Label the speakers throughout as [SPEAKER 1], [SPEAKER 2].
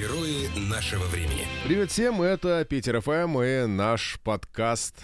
[SPEAKER 1] Герои нашего времени.
[SPEAKER 2] Привет всем, это Питер ФМ и наш подкаст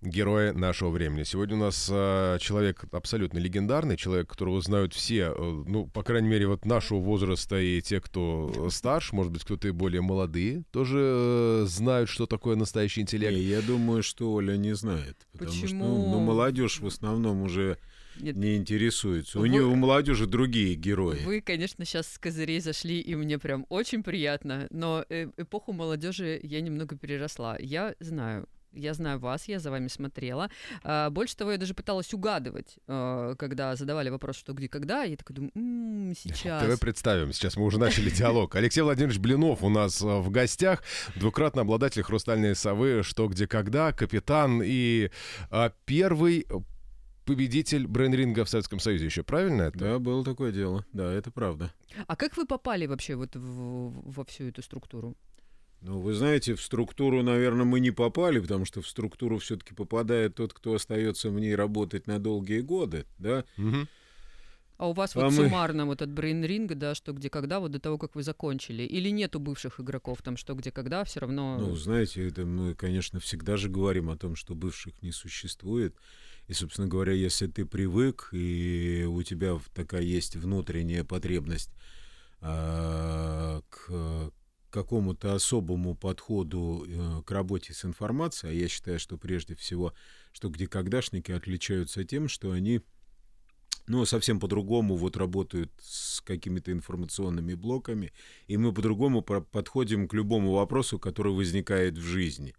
[SPEAKER 2] герои нашего времени. Сегодня у нас э, человек абсолютно легендарный, человек, которого знают все, э, ну, по крайней мере, вот нашего возраста и те, кто старше, может быть, кто-то и более молодые, тоже э, знают, что такое настоящий интеллект.
[SPEAKER 3] Не, я думаю, что Оля не знает. Потому
[SPEAKER 4] Почему?
[SPEAKER 3] что ну, ну, молодежь в основном уже
[SPEAKER 4] Нет.
[SPEAKER 3] не интересуется. У
[SPEAKER 4] Вы-
[SPEAKER 3] нее у молодежи другие герои.
[SPEAKER 4] Вы, конечно, сейчас с козырей зашли, и мне прям очень приятно, но э, эпоху молодежи я немного переросла. Я знаю. Я знаю вас, я за вами смотрела. А, больше того, я даже пыталась угадывать, а, когда задавали вопрос, что где, когда. Я такая думаю, «М, сейчас.
[SPEAKER 2] Давай представим, сейчас мы уже начали диалог. Алексей Владимирович Блинов у нас э, в гостях, двукратный обладатель «Хрустальной совы», «Что, где, когда», капитан и первый победитель брейн-ринга в Советском Союзе еще, правильно это?
[SPEAKER 3] Да, было такое дело. Да, это правда.
[SPEAKER 4] А как вы попали вообще вот в- во всю эту структуру?
[SPEAKER 3] Ну, вы знаете, в структуру, наверное, мы не попали, потому что в структуру все-таки попадает тот, кто остается в ней работать на долгие годы, да.
[SPEAKER 2] Мгм.
[SPEAKER 4] А у вас
[SPEAKER 3] А
[SPEAKER 4] вот
[SPEAKER 3] мы-
[SPEAKER 4] суммарно вот от брейн-ринга, да, что где когда, вот до того, как вы закончили? Или нет у бывших игроков там что где когда, все равно...
[SPEAKER 3] Ну, знаете, это мы, конечно, всегда же говорим о том, что бывших не существует. И, собственно говоря, если ты привык, и у тебя такая есть внутренняя потребность а, к какому-то особому подходу э, к работе с информацией, а я считаю, что прежде всего, что где когдашники отличаются тем, что они ну, совсем по-другому вот работают с какими-то информационными блоками, и мы по-другому подходим к любому вопросу, который возникает в жизни.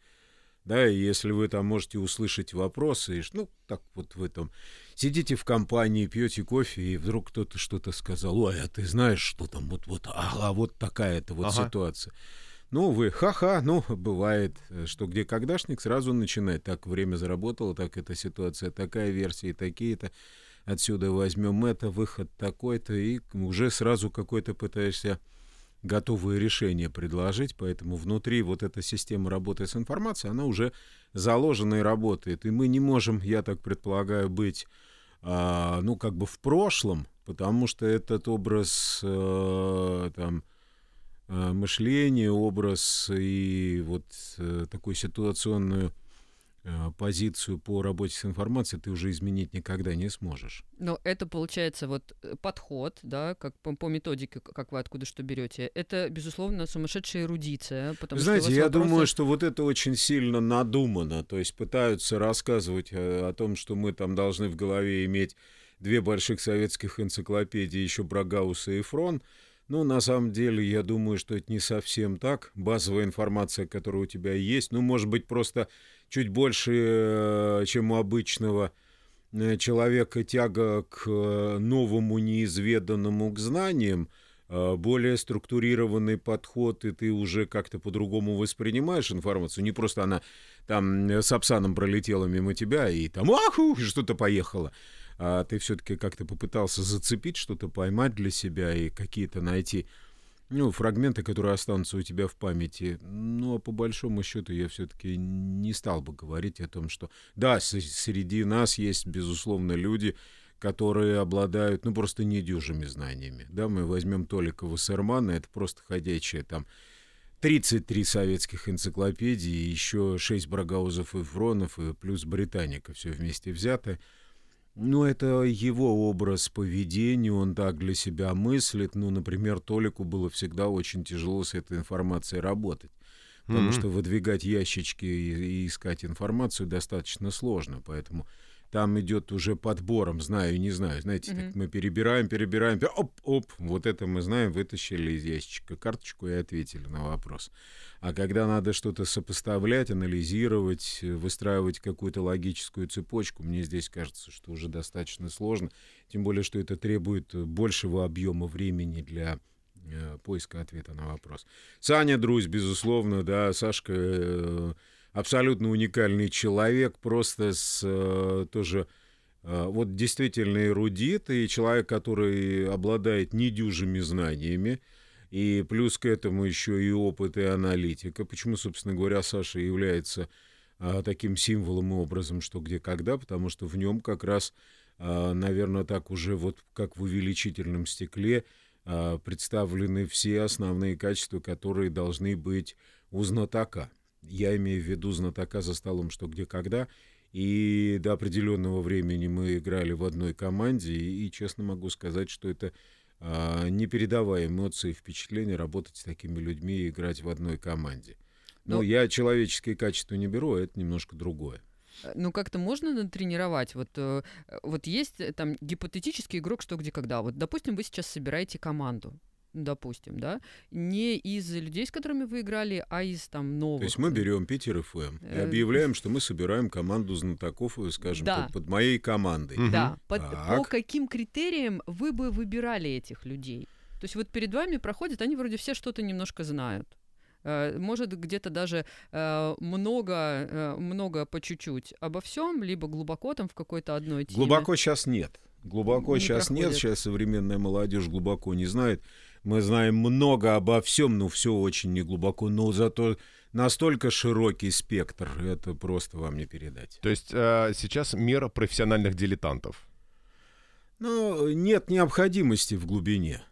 [SPEAKER 3] Да, и если вы там можете услышать вопросы, и ну, так вот в этом, сидите в компании, пьете кофе, и вдруг кто-то что-то сказал, ой, а ты знаешь, что там, вот, вот, ага, вот такая-то вот
[SPEAKER 2] Ага.
[SPEAKER 3] ситуация. Ну, вы, ха-ха, ну, бывает, э, что где когдашник сразу начинает, так время заработало, так эта ситуация, такая версия, такие-то, отсюда возьмем это, выход такой-то, и уже сразу какой-то пытаешься готовые решения предложить, поэтому внутри вот эта система работы с информацией, она уже заложена и работает. И мы не можем, я так предполагаю, быть, а, ну, как бы в прошлом, потому что этот образ э, там, э, мышления, образ и вот э, такую ситуационную э, позицию по работе с информацией ты уже изменить никогда не сможешь.
[SPEAKER 4] Но это получается вот э, подход, да, как по, по методике, как вы откуда что берете. Это, безусловно, сумасшедшая эрудиция, потому что
[SPEAKER 3] Знаете,
[SPEAKER 4] вас
[SPEAKER 3] я
[SPEAKER 4] вопросы-
[SPEAKER 3] думаю, что вот это очень сильно надумано. То есть пытаются рассказывать э, о том, что мы там должны в голове иметь две больших советских энциклопедии, еще про Гаусса и Фрон. Ну, на самом деле, я думаю, что это не совсем так. Базовая информация, которая у тебя есть, ну, может быть, просто чуть больше, э, чем у обычного э, человека тяга к э, новому, неизведанному, к знаниям, более структурированный подход, и ты уже как-то по-другому воспринимаешь информацию. Не просто она там с Апсаном пролетела мимо тебя, и там аху, что-то поехало. А ты все-таки как-то попытался зацепить что-то, поймать для себя и какие-то найти ну, фрагменты, которые останутся у тебя в памяти. Ну, а по большому счету я все-таки не стал бы говорить о том, что да, среди нас есть, безусловно, люди, которые обладают, ну, просто недюжими знаниями. Да, мы возьмем Толика Вассермана, это просто ходячая там 33 советских энциклопедии, еще 6 Брагаузов и Фронов, и плюс Британика, все вместе взятое. Ну, это его образ поведения, он так для себя мыслит. Ну, например, Толику было всегда очень тяжело с этой информацией работать. Потому
[SPEAKER 2] Мгм.
[SPEAKER 3] что выдвигать ящички и, и искать информацию достаточно сложно. Поэтому там идет уже подбором, знаю, не знаю. Знаете,
[SPEAKER 4] Мгм.
[SPEAKER 3] так мы перебираем, перебираем, пе- оп, оп, вот это мы знаем, вытащили из ящичка карточку и ответили на вопрос. А когда надо что-то сопоставлять, анализировать, выстраивать какую-то логическую цепочку, мне здесь кажется, что уже достаточно сложно. Тем более, что это требует большего объема времени для э, поиска ответа на вопрос. Саня Друзь, безусловно, да, Сашка э, абсолютно уникальный человек, просто с э, тоже э, вот действительно эрудит и человек, который обладает недюжими знаниями, и плюс к этому еще и опыт и аналитика. Почему, собственно говоря, Саша является а, таким символом и образом, что где когда, потому что в нем как раз, наверное, так уже вот как в увеличительном стекле а, представлены все основные качества, которые должны быть у знатока. Я имею в виду знатока за столом «Что, где, когда». И до определенного времени мы играли в одной команде, и, честно могу сказать, что это а, не передавая эмоции и впечатления работать с такими людьми и играть в одной команде. Но, Но я человеческие качества не беру, а это немножко другое.
[SPEAKER 4] Э, ну, как-то можно натренировать? Вот, э, вот есть э, там гипотетический игрок «Что, где, когда». Вот, допустим, вы сейчас собираете команду допустим, да, не из людей, с которыми вы играли, а из там новых.
[SPEAKER 3] То есть мы берем Питер ФМ и объявляем, что мы собираем команду знатоков, скажем, да. под, под моей командой.
[SPEAKER 4] Да. Под, по каким критериям вы бы выбирали этих людей? То есть вот перед вами проходят, они вроде все что-то немножко знают. Э, может где-то даже э, много, э, много по чуть-чуть обо всем, либо глубоко там в какой-то одной теме.
[SPEAKER 3] Глубоко сейчас нет. Глубоко не сейчас проходит. нет, сейчас современная молодежь глубоко не знает. Мы знаем много обо всем, но все очень неглубоко, но зато настолько широкий спектр, это просто вам не передать.
[SPEAKER 2] То есть э, сейчас мера профессиональных дилетантов?
[SPEAKER 3] Ну, нет необходимости в глубине.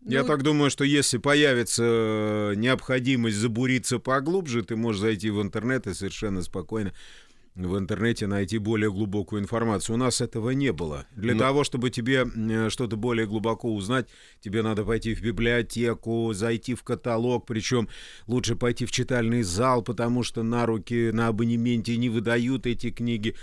[SPEAKER 3] Ну, Я так думаю, что если появится э, необходимость забуриться поглубже, ты можешь зайти в интернет и совершенно спокойно в интернете найти более глубокую информацию. У нас этого не было. Для Но... того, чтобы тебе э, что-то более глубоко узнать, тебе надо пойти в библиотеку, зайти в каталог, причем лучше пойти в читальный зал, потому что на руки на абонементе не выдают эти книги.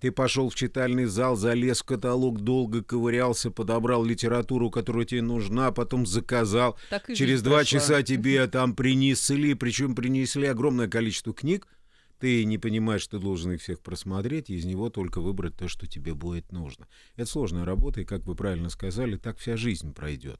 [SPEAKER 3] Ты пошел в читальный зал, залез в каталог, долго ковырялся, подобрал литературу, которая тебе нужна, потом заказал. Через два прошла. часа тебе там принесли, причем принесли огромное количество книг. Ты не понимаешь, что должен их всех просмотреть, и из него только выбрать то, что тебе будет нужно. Это сложная работа, и, как вы правильно сказали, так вся жизнь пройдет.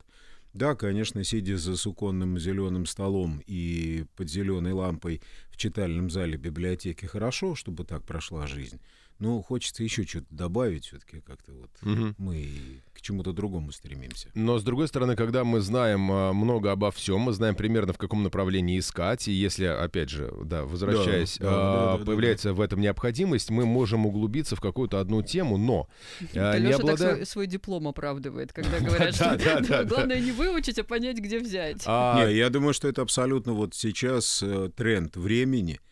[SPEAKER 3] Да, конечно, сидя за суконным зеленым столом и под зеленой лампой в читальном зале библиотеки, хорошо, чтобы так прошла жизнь. Но хочется еще что-то добавить, все-таки как-то вот угу. мы к чему-то другому стремимся.
[SPEAKER 2] Но с другой стороны, когда мы знаем а, много обо всем, мы знаем примерно в каком направлении искать, и если, опять же, да, возвращаясь, да, да, да, появляется да, да. в этом необходимость, мы можем углубиться в какую-то одну тему, но
[SPEAKER 4] а, не обладая... свой, свой диплом оправдывает, когда говорят, что главное не выучить, а понять, где взять.
[SPEAKER 3] А, я думаю, что это абсолютно вот сейчас э, тренд времени —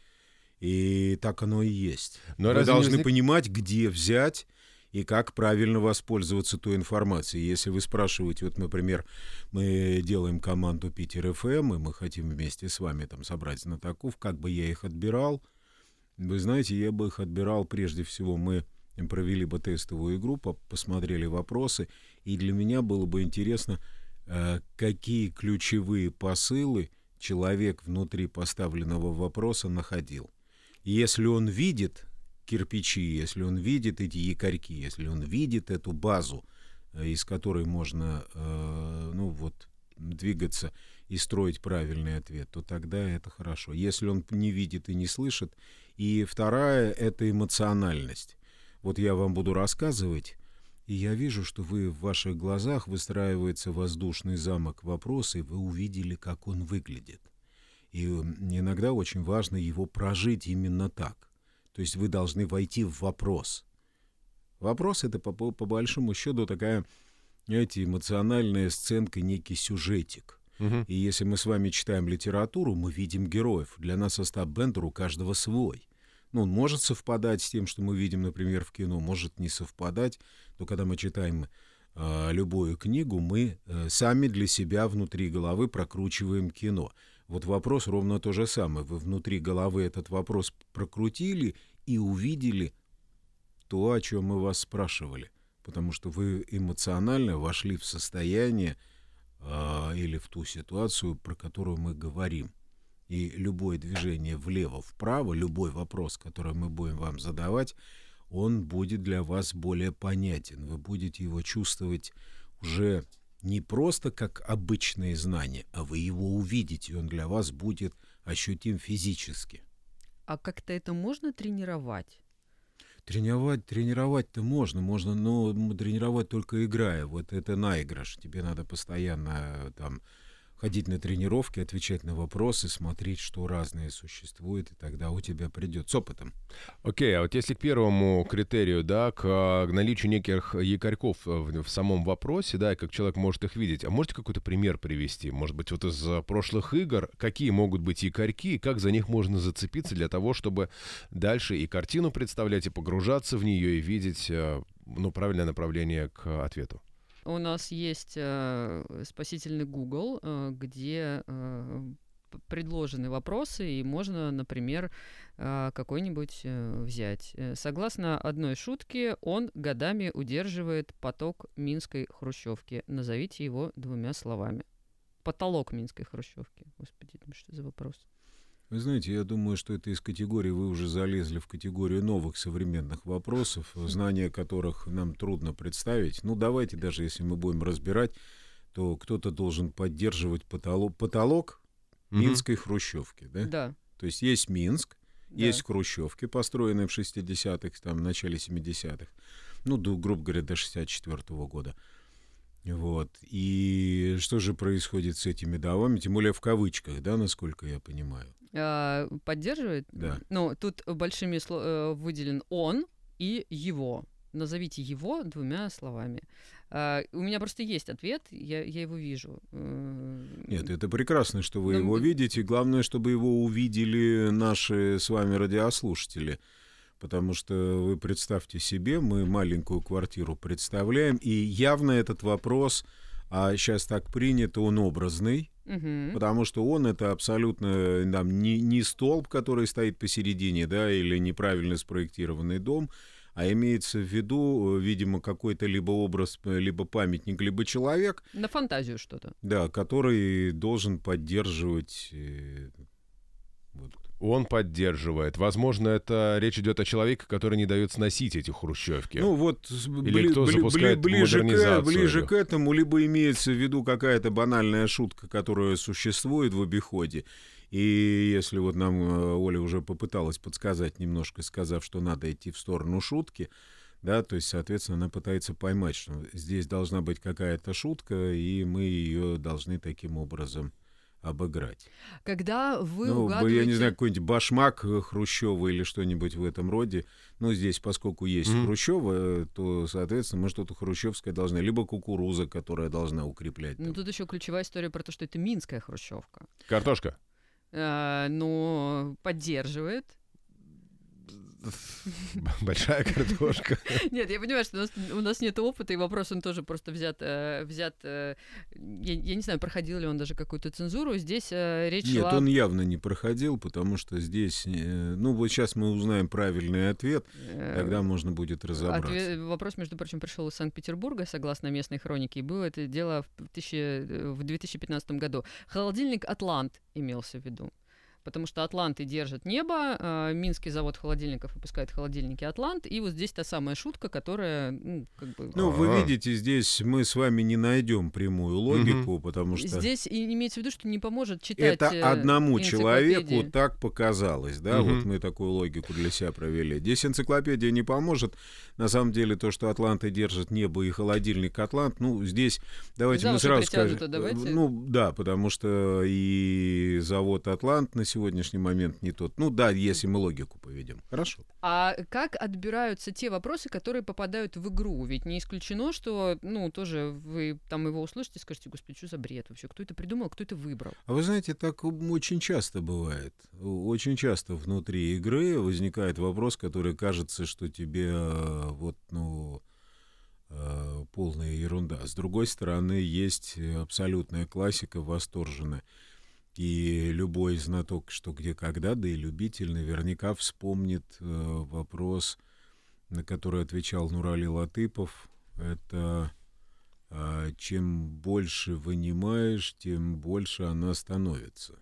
[SPEAKER 3] и так оно и есть. Но Вы должны возник... понимать, где взять и как правильно воспользоваться той информацией. Если вы спрашиваете, вот, например, мы делаем команду Питер ФМ, и мы хотим вместе с вами там собрать знатоков, как бы я их отбирал, вы знаете, я бы их отбирал прежде всего, мы провели бы тестовую игру, посмотрели вопросы, и для меня было бы интересно, э, какие ключевые посылы человек внутри поставленного вопроса находил если он видит кирпичи, если он видит эти якорьки, если он видит эту базу, э, из которой можно, э, ну вот, двигаться и строить правильный ответ, то тогда это хорошо. Если он не видит и не слышит. И вторая — это эмоциональность. Вот я вам буду рассказывать, и я вижу, что вы в ваших глазах выстраивается воздушный замок вопроса, и вы увидели, как он выглядит. И иногда очень важно его прожить именно так. То есть вы должны войти в вопрос. Вопрос это по, по большому счету такая, знаете, эмоциональная сценка, некий сюжетик. Угу. И если мы с вами читаем литературу, мы видим героев. Для нас Остап Бендер у каждого свой. Ну, он может совпадать с тем, что мы видим, например, в кино, может не совпадать. Но когда мы читаем э, любую книгу, мы э, сами для себя внутри головы прокручиваем кино. Вот вопрос ровно то же самое. Вы внутри головы этот вопрос прокрутили и увидели то, о чем мы вас спрашивали. Потому что вы эмоционально вошли в состояние э, или в ту ситуацию, про которую мы говорим. И любое движение влево-вправо, любой вопрос, который мы будем вам задавать, он будет для вас более понятен. Вы будете его чувствовать уже не просто как обычные знания, а вы его увидите, и он для вас будет ощутим физически.
[SPEAKER 4] А как-то это можно тренировать?
[SPEAKER 3] Тренировать, тренировать-то можно, можно, но тренировать только играя. Вот это наигрыш. Тебе надо постоянно там ходить на тренировки, отвечать на вопросы, смотреть, что разное существует, и тогда у тебя придет с опытом.
[SPEAKER 2] Окей, а вот если к первому критерию, да, к, к наличию неких якорьков в, в самом вопросе, да, и как человек может их видеть, а можете какой-то пример привести? Может быть, вот из прошлых игр, какие могут быть якорьки, и как за них можно зацепиться для того, чтобы дальше и картину представлять, и погружаться в нее, и видеть, э, ну, правильное направление к ответу?
[SPEAKER 4] У нас есть э, спасительный Google, э, где э, предложены вопросы, и можно, например, э, какой-нибудь э, взять. Э, согласно одной шутке, он годами удерживает поток Минской хрущевки. Назовите его двумя словами. Потолок Минской хрущевки. Господи, что за вопрос?
[SPEAKER 3] Вы знаете, я думаю, что это из категории, вы уже залезли в категорию новых современных вопросов, знания которых нам трудно представить. Ну, давайте даже, если мы будем разбирать, то кто-то должен поддерживать потолок, потолок угу. Минской хрущевки, да?
[SPEAKER 4] Да.
[SPEAKER 3] То есть есть Минск, да. есть хрущевки, построенные в 60-х, там, в начале 70-х, ну, до, грубо говоря, до 64 -го года. Вот. И что же происходит с этими домами, тем более в кавычках, да, насколько я понимаю?
[SPEAKER 4] А, поддерживает.
[SPEAKER 3] Да.
[SPEAKER 4] Ну, тут большими сло- э, выделен он и его. Назовите его двумя словами. Uh, у меня просто есть ответ, я, я его вижу.
[SPEAKER 3] Нет, это прекрасно, что вы ну, его видите. Главное, чтобы его увидели наши с вами радиослушатели. Потому что вы представьте себе, мы маленькую квартиру представляем, и явно этот вопрос, а сейчас так принято, он образный. Угу. Потому что он это абсолютно там, не, не столб, который стоит посередине, да, или неправильно спроектированный дом, а имеется в виду, видимо, какой-то либо образ, либо памятник, либо человек.
[SPEAKER 4] На фантазию что-то.
[SPEAKER 3] Да, который должен поддерживать э,
[SPEAKER 2] вот, он поддерживает. Возможно, это речь идет о человеке, который не дает сносить эти хрущевки.
[SPEAKER 3] Ну вот,
[SPEAKER 2] Или бли, кто запускает бли,
[SPEAKER 3] ближе, к, ближе к этому, либо имеется в виду какая-то банальная шутка, которая существует в обиходе. И если вот нам э, Оля уже попыталась подсказать немножко, сказав, что надо идти в сторону шутки, да, то есть, соответственно, она пытается поймать, что здесь должна быть какая-то шутка, и мы ее должны таким образом обыграть.
[SPEAKER 4] Когда вы
[SPEAKER 3] ну,
[SPEAKER 4] угадываете...
[SPEAKER 3] Я не знаю, какой-нибудь башмак э, Хрущева или что-нибудь в этом роде. Ну, здесь, поскольку есть mm-hmm. Хрущева, э, то, соответственно, мы что-то хрущевское должны. Либо кукуруза, которая должна укреплять.
[SPEAKER 4] Ну, тут еще ключевая история про то, что это минская хрущевка.
[SPEAKER 2] Картошка.
[SPEAKER 4] А, ну, поддерживает.
[SPEAKER 2] Большая картошка.
[SPEAKER 4] Нет, я понимаю, что у нас, у нас нет опыта, и вопрос он тоже просто взят, э, взят э, я, я не знаю, проходил ли он даже какую-то цензуру. Здесь э, речь
[SPEAKER 3] Нет,
[SPEAKER 4] шла...
[SPEAKER 3] он явно не проходил, потому что здесь, ну вот сейчас мы узнаем правильный ответ, тогда можно будет разобраться. Ответ,
[SPEAKER 4] вопрос, между прочим, пришел из Санкт-Петербурга, согласно местной хронике, и было это дело в, тысячи, в 2015 году. Холодильник «Атлант» имелся в виду потому что Атланты держат небо, э, Минский завод холодильников выпускает холодильники Атлант, и вот здесь та самая шутка, которая, ну, как бы...
[SPEAKER 3] Ну, вы видите, здесь мы с вами не найдем прямую логику, угу. потому что...
[SPEAKER 4] Здесь и имеется в виду, что не поможет читать
[SPEAKER 3] Это э, одному человеку так показалось, да, угу. вот мы такую логику для себя провели. Здесь энциклопедия не поможет. На самом деле, то, что Атланты держат небо и холодильник Атлант, ну, здесь, давайте За мы сразу скажем... Давайте. Ну, да, потому что и завод Атлант на сегодняшний момент не тот. Ну да, если мы логику поведем. Хорошо.
[SPEAKER 4] А как отбираются те вопросы, которые попадают в игру? Ведь не исключено, что, ну, тоже вы там его услышите скажете, господи, что за бред вообще? Кто это придумал, кто это выбрал?
[SPEAKER 3] А вы знаете, так очень часто бывает. Очень часто внутри игры возникает вопрос, который кажется, что тебе э, вот, ну, э, полная ерунда. С другой стороны, есть абсолютная классика восторженная. И любой знаток, что где когда, да и любитель наверняка вспомнит э, вопрос, на который отвечал Нурали Латыпов. Это э, чем больше вынимаешь, тем больше она становится.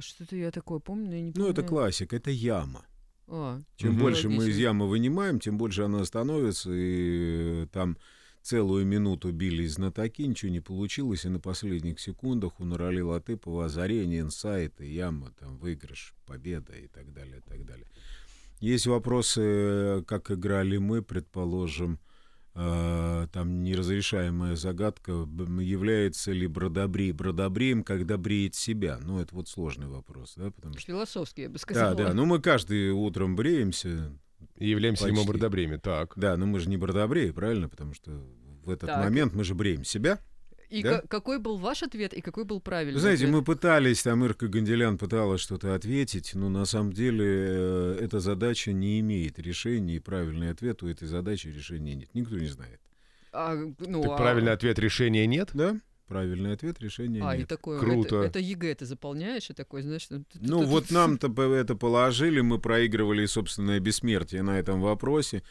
[SPEAKER 4] Что-то я такое помню, я не
[SPEAKER 3] помню. Ну, это классик, это яма.
[SPEAKER 4] А,
[SPEAKER 3] чем угу. больше мы из ямы вынимаем, тем больше она становится, и там Целую минуту бились знатоки, ничего не получилось, и на последних секундах у Нурали Латыпова озарение, инсайты, яма, там, выигрыш, победа и так далее, и так далее. Есть вопросы, как играли мы, предположим, э, там неразрешаемая загадка, является ли бродобрей бродобреем, когда бреет себя. Ну, это вот сложный вопрос, да, потому что...
[SPEAKER 4] Философский, я бы
[SPEAKER 3] Да,
[SPEAKER 4] сказала.
[SPEAKER 3] да, ну мы каждый утром бреемся,
[SPEAKER 2] И являемся ли мы
[SPEAKER 3] Почти.
[SPEAKER 2] Так.
[SPEAKER 3] да, но мы же не бродобреи, правильно, потому что в этот
[SPEAKER 4] Так.
[SPEAKER 3] момент мы же бреем себя.
[SPEAKER 4] И
[SPEAKER 3] Да?
[SPEAKER 4] ка- какой был ваш ответ, и какой был правильный
[SPEAKER 3] Вы знаете,
[SPEAKER 4] ответ?
[SPEAKER 3] мы пытались, там Ирка Ганделян пыталась что-то ответить, но на самом деле э, эта задача не имеет решения, и правильный ответ у этой задачи решения нет. Никто не знает.
[SPEAKER 4] А, ну,
[SPEAKER 2] Так
[SPEAKER 4] а-
[SPEAKER 2] правильный ответ решения нет?
[SPEAKER 3] Да? Правильный ответ решения
[SPEAKER 4] А, и
[SPEAKER 3] нет.
[SPEAKER 4] такое,
[SPEAKER 2] Круто.
[SPEAKER 4] Это, это ЕГЭ ты заполняешь, и такой, знаешь... ты- ты-
[SPEAKER 3] Ну
[SPEAKER 4] ты-
[SPEAKER 3] вот
[SPEAKER 4] ты-
[SPEAKER 3] нам-то это положили, мы проигрывали собственное бессмертие на этом вопросе.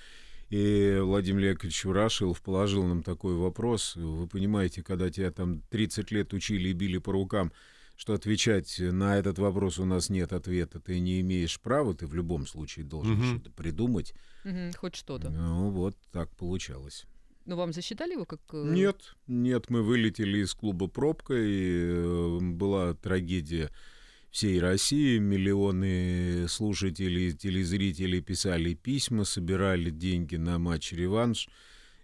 [SPEAKER 3] И Владимир Яковлевич Ворошилов положил нам такой вопрос. Вы понимаете, когда тебя там 30 лет учили и били по рукам, что отвечать на этот вопрос у нас нет ответа, ты не имеешь права, ты в любом случае должен
[SPEAKER 2] Мгм.
[SPEAKER 3] что-то придумать.
[SPEAKER 4] Мгм, хоть что-то.
[SPEAKER 3] Ну вот так получалось.
[SPEAKER 4] Ну, вам засчитали его как... э,
[SPEAKER 3] Нет, нет, мы вылетели из клуба «Пробка», и э, была трагедия всей России. Миллионы слушателей, телезрителей писали письма, собирали деньги на матч-реванш.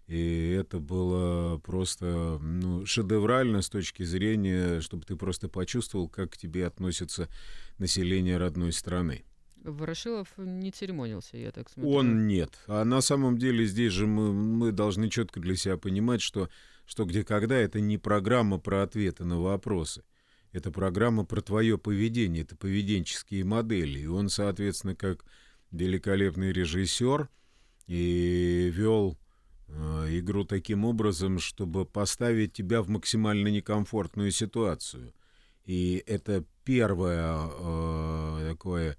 [SPEAKER 3] И это было просто ну, шедеврально с точки зрения, чтобы ты просто почувствовал, как к тебе относится население родной страны.
[SPEAKER 4] Ворошилов не церемонился, я так смотрю.
[SPEAKER 3] Он нет. А на самом деле здесь же мы, мы должны четко для себя понимать, что что где когда это не программа про ответы на вопросы. Это программа про твое поведение, это поведенческие модели. И он, соответственно, как великолепный режиссер и вел э, игру таким образом, чтобы поставить тебя в максимально некомфортную ситуацию. И это первое э, такое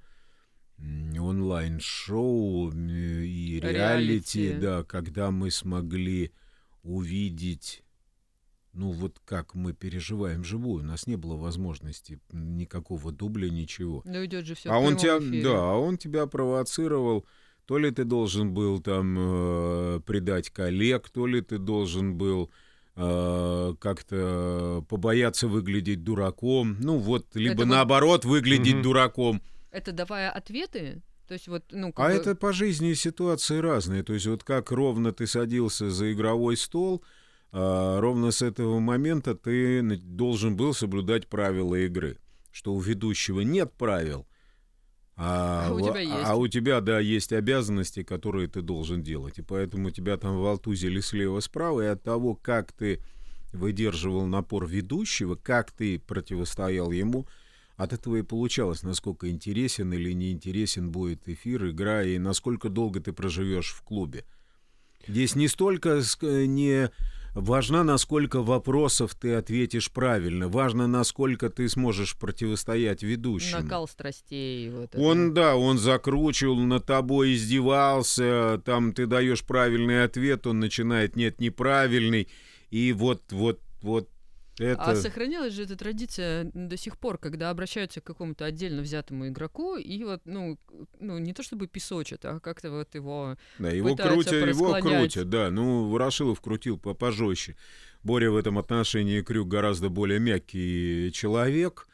[SPEAKER 3] онлайн-шоу и реалити,
[SPEAKER 4] Реалити.
[SPEAKER 3] да, когда мы смогли увидеть, ну вот как мы переживаем живую. У нас не было возможности никакого дубля, ничего.
[SPEAKER 4] Ну, идет же все
[SPEAKER 3] А он тебя, да, а он тебя провоцировал. То ли ты должен был там э, предать коллег, то ли ты должен был э, как-то побояться выглядеть дураком. Ну вот, либо
[SPEAKER 4] вот-
[SPEAKER 3] наоборот выглядеть
[SPEAKER 2] Мгм.
[SPEAKER 3] дураком.
[SPEAKER 4] Это давая ответы? То есть вот, ну, как
[SPEAKER 3] А
[SPEAKER 4] бы-
[SPEAKER 3] это по жизни ситуации разные. То есть вот как ровно ты садился за игровой стол, а, ровно с этого момента ты должен был соблюдать правила игры. Что у ведущего нет правил, а,
[SPEAKER 4] А у тебя есть.
[SPEAKER 3] а у тебя, да, есть обязанности, которые ты должен делать. И поэтому тебя там волтузили слева-справа, и от того, как ты выдерживал напор ведущего, как ты противостоял ему, от этого и получалось, насколько интересен или неинтересен будет эфир, игра, и насколько долго ты проживешь в клубе. Здесь не столько не важно, насколько вопросов ты ответишь правильно, важно, насколько ты сможешь противостоять ведущему.
[SPEAKER 4] накал страстей. Вот это.
[SPEAKER 3] Он, да, он закручивал, над тобой издевался, там ты даешь правильный ответ, он начинает, нет, неправильный, и вот, вот, вот это...
[SPEAKER 4] А сохранилась же эта традиция до сих пор, когда обращаются к какому-то отдельно взятому игроку, и вот, ну, ну не то чтобы песочат, а как-то вот его...
[SPEAKER 3] Да, его крутят, его крутят, да. Ну, Ворошилов крутил по пожестче. Боря в этом отношении Крюк гораздо более мягкий человек.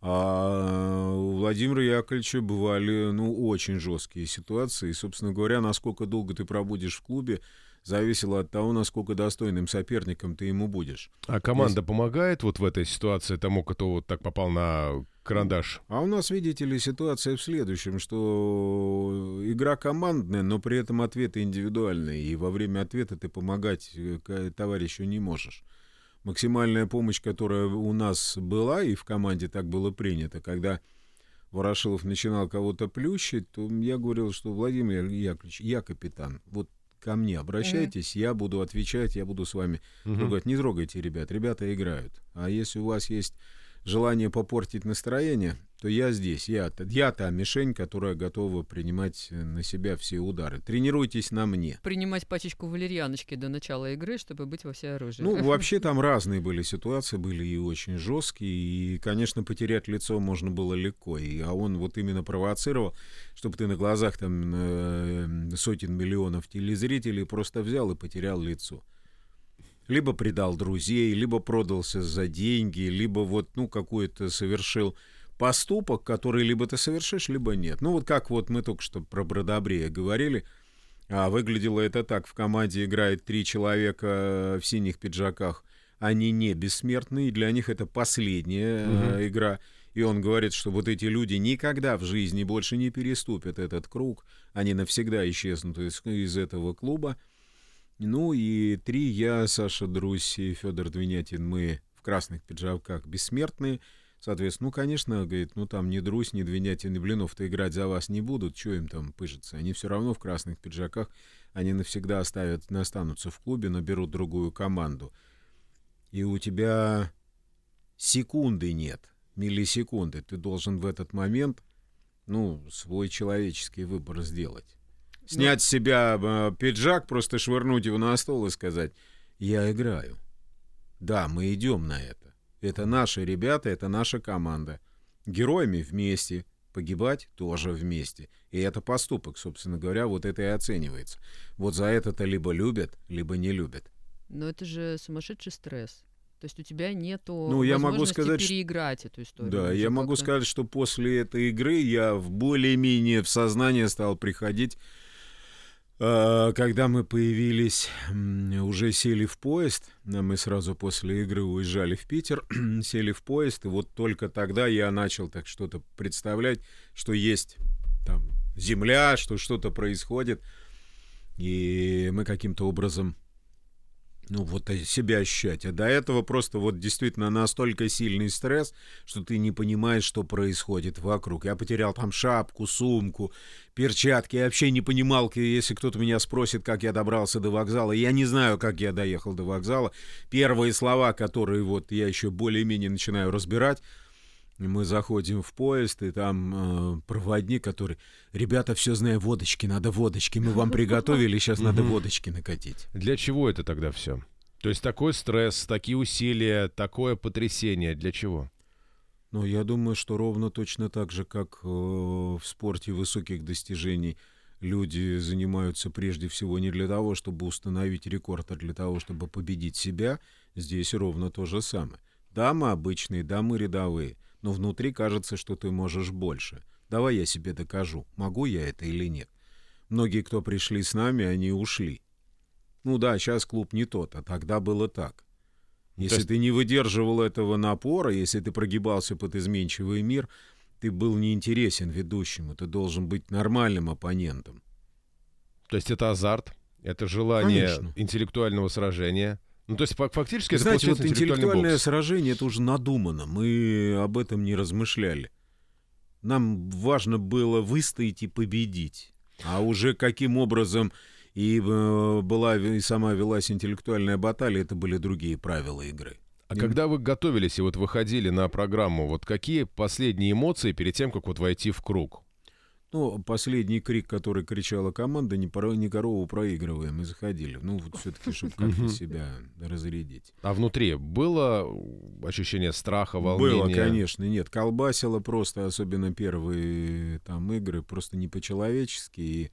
[SPEAKER 3] А у Владимира Яковлевича бывали, ну, очень жесткие ситуации. И, собственно говоря, насколько долго ты пробудешь в клубе, зависело от того, насколько достойным соперником ты ему будешь.
[SPEAKER 2] А команда помогает вот в этой ситуации тому, кто вот так попал на карандаш?
[SPEAKER 3] А у нас, видите ли, ситуация в следующем, что игра командная, но при этом ответы индивидуальные, и во время ответа ты помогать э, товарищу не можешь. Максимальная помощь, которая у нас была, и в команде так было принято, когда Ворошилов начинал кого-то плющить, то я говорил, что Владимир Яковлевич, я капитан, вот ко мне обращайтесь, я буду отвечать, я буду с вами
[SPEAKER 2] Мгм.
[SPEAKER 3] Ругать, не трогайте, ребят, ребята играют. А если у вас есть желание попортить настроение, то я здесь, я, я та мишень, которая готова принимать э, на себя все удары. Тренируйтесь на мне.
[SPEAKER 4] Принимать пачечку валерьяночки до начала игры, чтобы быть во всеоружии.
[SPEAKER 3] Ну, вообще там разные были ситуации, были и очень жесткие, и, конечно, потерять лицо можно было легко. И, а он вот именно провоцировал, чтобы ты на глазах там э, сотен миллионов телезрителей просто взял и потерял лицо. Либо предал друзей, либо продался за деньги, либо вот, ну, какой-то совершил поступок, который либо ты совершишь, либо нет. Ну, вот как вот мы только что про Бродобрея говорили, А выглядело это так. В команде играет три человека в синих пиджаках. Они не бессмертные, для них это последняя
[SPEAKER 2] Мгм.
[SPEAKER 3] игра. И он говорит, что вот эти люди никогда в жизни больше не переступят этот круг. Они навсегда исчезнут из, из этого клуба. Ну и три, я, Саша Друсь и Федор Двинятин, мы в красных пиджаках бессмертные. Соответственно, ну, конечно, говорит, ну там ни Друсь, ни Двинятин, ни Блинов-то играть за вас не будут, что им там пыжиться. Они все равно в красных пиджаках, они навсегда оставят, останутся в клубе, наберут другую команду. И у тебя секунды нет, миллисекунды. Ты должен в этот момент, ну, свой человеческий выбор сделать. Снять с себя э, пиджак, просто швырнуть его на стол и сказать, я играю. Да, мы идем на это. Это наши ребята, это наша команда. Героями вместе, погибать тоже вместе. И это поступок, собственно говоря, вот это и оценивается. Вот за это-то либо любят, либо не любят.
[SPEAKER 4] Но это же сумасшедший стресс. То есть у тебя нету
[SPEAKER 3] Ну, я могу сказать,
[SPEAKER 4] переиграть эту историю.
[SPEAKER 3] Да,
[SPEAKER 4] уже
[SPEAKER 3] я могу
[SPEAKER 4] как-то.
[SPEAKER 3] сказать, что после этой игры я в более-менее в сознание стал приходить, когда мы появились, уже сели в поезд, а мы сразу после игры уезжали в Питер, сели в поезд, и вот только тогда я начал так что-то представлять, что есть там земля, что что-то происходит, и мы каким-то образом ну, вот э, себя ощущать. А до этого просто вот действительно настолько сильный стресс, что ты не понимаешь, что происходит вокруг. Я потерял там шапку, сумку, перчатки. Я вообще не понимал, если кто-то меня спросит, как я добрался до вокзала. Я не знаю, как я доехал до вокзала. Первые слова, которые вот я еще более-менее начинаю разбирать, мы заходим в поезд, и там э, проводник, который... Ребята, все знаю, водочки, надо водочки. Мы вам приготовили, сейчас надо водочки накатить.
[SPEAKER 2] Для чего это тогда все? То есть такой стресс, такие усилия, такое потрясение. Для чего?
[SPEAKER 3] Ну, я думаю, что ровно точно так же, как э, в спорте высоких достижений люди занимаются прежде всего не для того, чтобы установить рекорд, а для того, чтобы победить себя, здесь ровно то же самое. Да, мы обычные, да, мы рядовые, но внутри кажется, что ты можешь больше. Давай я себе докажу, могу я это или нет. Многие, кто пришли с нами, они ушли. Ну да, сейчас клуб не тот, а тогда было так. Если
[SPEAKER 2] есть-
[SPEAKER 3] ты не выдерживал этого напора, если ты прогибался под изменчивый мир, ты был неинтересен ведущему, ты должен быть нормальным оппонентом.
[SPEAKER 2] То есть это азарт, это желание
[SPEAKER 3] Конечно.
[SPEAKER 2] интеллектуального сражения. Ну, то есть фак- фактически это
[SPEAKER 3] Знаете, вот интеллектуальное
[SPEAKER 2] бокс.
[SPEAKER 3] сражение это уже надумано. Мы об этом не размышляли. Нам важно было выстоять и победить. А уже каким образом и э, была и сама велась интеллектуальная баталия, это были другие правила игры.
[SPEAKER 2] А когда вы готовились и вот выходили на программу, вот какие последние эмоции перед тем, как вот войти в круг?
[SPEAKER 3] Ну, последний крик, который кричала команда, не, пора, не корову проигрываем, и заходили. Ну, вот все-таки, чтобы как-то себя разрядить.
[SPEAKER 2] А внутри было ощущение страха, волнения?
[SPEAKER 3] Было, конечно, нет. Колбасило просто, особенно первые там игры, просто не по-человечески. И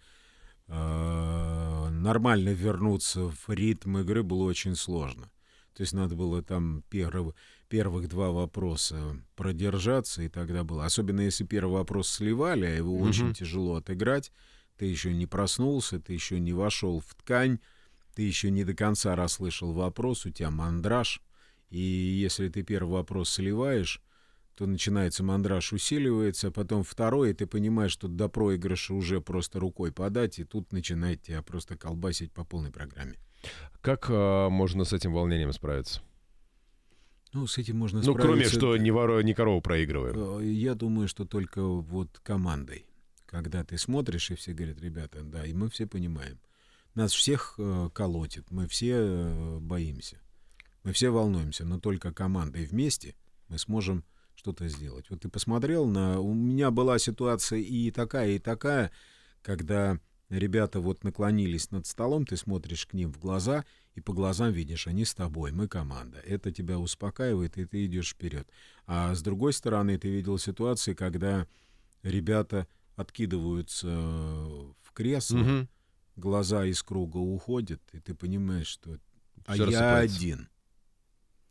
[SPEAKER 3] э, нормально вернуться в ритм игры было очень сложно. То есть надо было там перв- первых два вопроса продержаться, и тогда было. Особенно если первый вопрос сливали, а его
[SPEAKER 2] Мгм.
[SPEAKER 3] очень тяжело отыграть. Ты еще не проснулся, ты еще не вошел в ткань, ты еще не до конца расслышал вопрос, у тебя мандраж. И если ты первый вопрос сливаешь, то начинается мандраж, усиливается, а потом второй, и ты понимаешь, что до проигрыша уже просто рукой подать, и тут начинает тебя просто колбасить по полной программе.
[SPEAKER 2] Как а, можно с этим волнением справиться?
[SPEAKER 3] Ну, с этим можно
[SPEAKER 2] Ну, кроме
[SPEAKER 3] справиться,
[SPEAKER 2] что не, воро... не корову проигрываем.
[SPEAKER 3] э, Я думаю, что только вот командой. Когда ты смотришь, и все говорят, ребята, да, и мы все понимаем. Нас всех э, колотит, мы все э, боимся. Мы все волнуемся, но только командой вместе мы сможем что-то сделать. Вот ты посмотрел на... У меня была ситуация и такая, и такая, когда ребята вот наклонились над столом, ты смотришь к ним в глаза, и по глазам видишь, они с тобой, мы команда. Это тебя успокаивает, и ты идешь вперед. А с другой стороны, ты видел ситуации, когда ребята откидываются в кресло,
[SPEAKER 2] Мгм.
[SPEAKER 3] глаза из круга уходят, и ты понимаешь, что а
[SPEAKER 2] Всё
[SPEAKER 3] я один.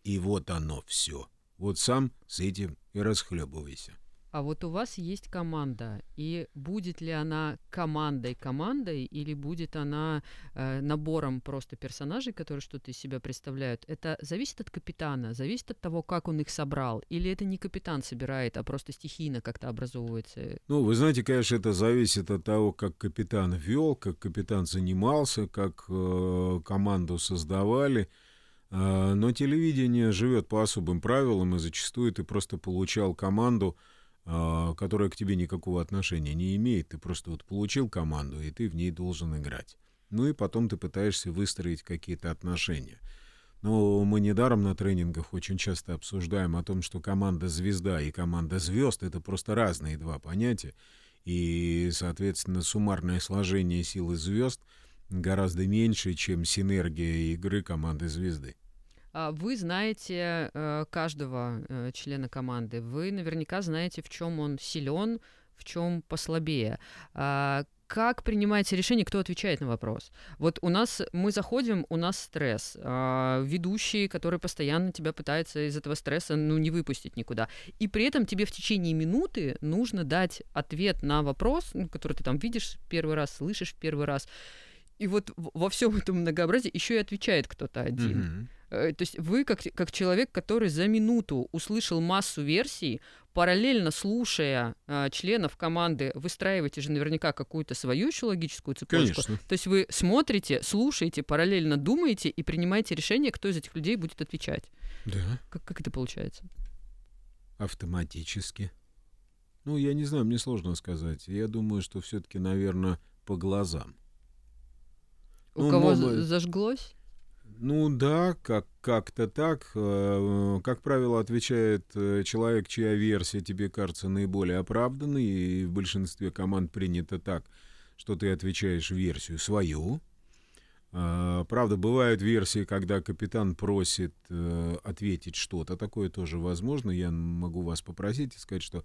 [SPEAKER 3] И вот оно все. Вот сам с этим и расхлебывайся.
[SPEAKER 4] А вот у вас есть команда, и будет ли она командой-командой, или будет она э, набором просто персонажей, которые что-то из себя представляют? Это зависит от капитана, зависит от того, как он их собрал, или это не капитан собирает, а просто стихийно как-то образовывается?
[SPEAKER 3] Ну, вы знаете, конечно, это зависит от того, как капитан вел, как капитан занимался, как э, команду создавали. Э, но телевидение живет по особым правилам, и зачастую ты просто получал команду, которая к тебе никакого отношения не имеет. Ты просто вот получил команду, и ты в ней должен играть. Ну и потом ты пытаешься выстроить какие-то отношения. Но мы недаром на тренингах очень часто обсуждаем о том, что команда звезда и команда звезд это просто разные два понятия. И, соответственно, суммарное сложение силы звезд гораздо меньше, чем синергия игры команды звезды.
[SPEAKER 4] А, вы знаете э, каждого э, члена команды. Вы наверняка знаете, в чем он силен, в чем послабее. А, как принимаете решение, кто отвечает на вопрос? Вот у нас мы заходим, у нас стресс. А, ведущий, который постоянно тебя пытается из этого стресса ну, не выпустить никуда. И при этом тебе в течение минуты нужно дать ответ на вопрос, ну, который ты там видишь первый раз, слышишь первый раз. И вот во всем этом многообразии еще и отвечает кто-то один. Mm-hmm. Э, то есть вы, как, как человек, который за минуту услышал массу версий, параллельно слушая э, членов команды, выстраиваете же наверняка какую-то свою еще логическую цепочку.
[SPEAKER 3] Конечно.
[SPEAKER 4] То есть вы смотрите, слушаете, параллельно думаете и принимаете решение, кто из этих людей будет отвечать.
[SPEAKER 3] Да.
[SPEAKER 4] Как, как это получается?
[SPEAKER 3] Автоматически. Ну, я не знаю, мне сложно сказать. Я думаю, что все-таки, наверное, по глазам.
[SPEAKER 4] У ну, кого мама... зажглось?
[SPEAKER 3] Ну да, как, как-то так. Э, как правило, отвечает э, человек, чья версия тебе кажется наиболее оправданной, и в большинстве команд принято так, что ты отвечаешь версию свою. А, правда, бывают версии, когда капитан просит э, ответить что-то, такое тоже возможно. Я могу вас попросить и сказать, что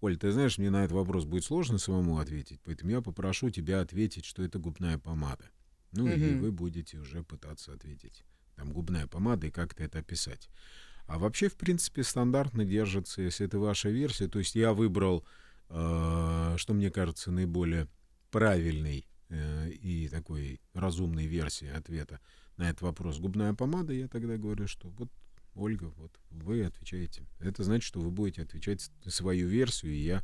[SPEAKER 3] Оль, ты знаешь, мне на этот вопрос будет сложно самому ответить, поэтому я попрошу тебя ответить, что это губная помада. Ну угу. и вы будете уже пытаться ответить. Там губная помада и как-то это описать. А вообще, в принципе, стандартно держится, если это ваша версия. То есть я выбрал, э, что мне кажется наиболее правильной э, и такой разумной версией ответа на этот вопрос. Губная помада, я тогда говорю, что вот Ольга, вот вы отвечаете. Это значит, что вы будете отвечать свою версию, и я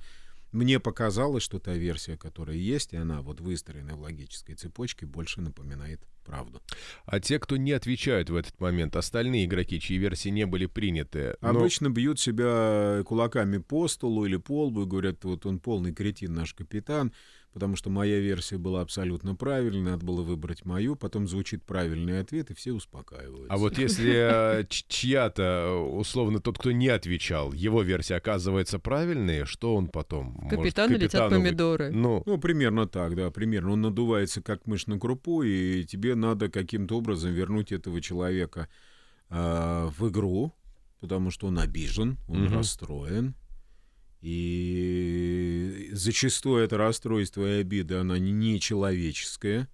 [SPEAKER 3] мне показалось, что та версия, которая есть, и она вот выстроена в логической цепочке, больше напоминает правду.
[SPEAKER 2] А те, кто не отвечают в этот момент, остальные игроки, чьи версии не были приняты...
[SPEAKER 3] Но... Обычно бьют себя кулаками по столу или по лбу и говорят, вот он полный кретин, наш капитан, потому что моя версия была абсолютно правильной, надо было выбрать мою, потом звучит правильный ответ, и все успокаиваются.
[SPEAKER 2] А вот если э, чья-то, условно, тот, кто не отвечал, его версия оказывается правильной, что он потом?
[SPEAKER 4] Капитану летят помидоры.
[SPEAKER 3] Ну, ну, примерно так, да, примерно. Он надувается, как мышь на крупу, и тебе надо каким-то образом вернуть этого человека э, в игру, потому что он обижен, он угу. расстроен, и зачастую это расстройство и обида, она не человеческая.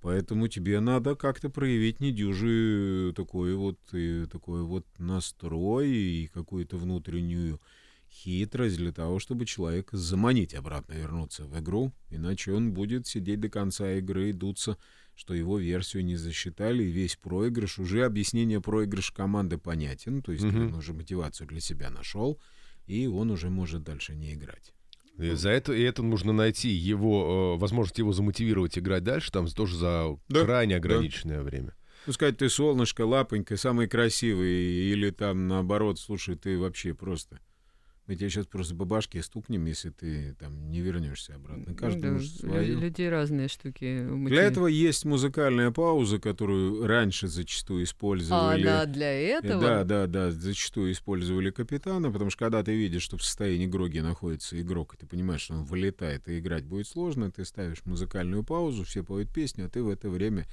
[SPEAKER 3] Поэтому тебе надо как-то проявить недюжий такой вот, и такой вот настрой и какую-то внутреннюю хитрость для того, чтобы человека заманить обратно вернуться в игру, иначе он будет сидеть до конца игры и дуться, что его версию не засчитали, и весь проигрыш, уже объяснение проигрыша команды понятен, то есть mm-hmm. он уже мотивацию для себя нашел, и он уже может дальше не играть.
[SPEAKER 2] И за это, и это нужно найти его, э, возможность его замотивировать играть дальше, там тоже за да, крайне ограниченное да. время.
[SPEAKER 3] Ну, сказать, ты солнышко, лапонька, самый красивый, или там наоборот, слушай, ты вообще просто мы тебе сейчас просто по башке стукнем, если ты там не вернешься обратно. Каждый да, может свою.
[SPEAKER 4] Людей разные штуки.
[SPEAKER 3] Мотив... Для этого есть музыкальная пауза, которую раньше зачастую использовали.
[SPEAKER 4] А, да, для этого?
[SPEAKER 3] Да, да, да, зачастую использовали капитана, потому что когда ты видишь, что в состоянии гроги находится игрок, и ты понимаешь, что он вылетает, и играть будет сложно, ты ставишь музыкальную паузу, все поют песню, а ты в это время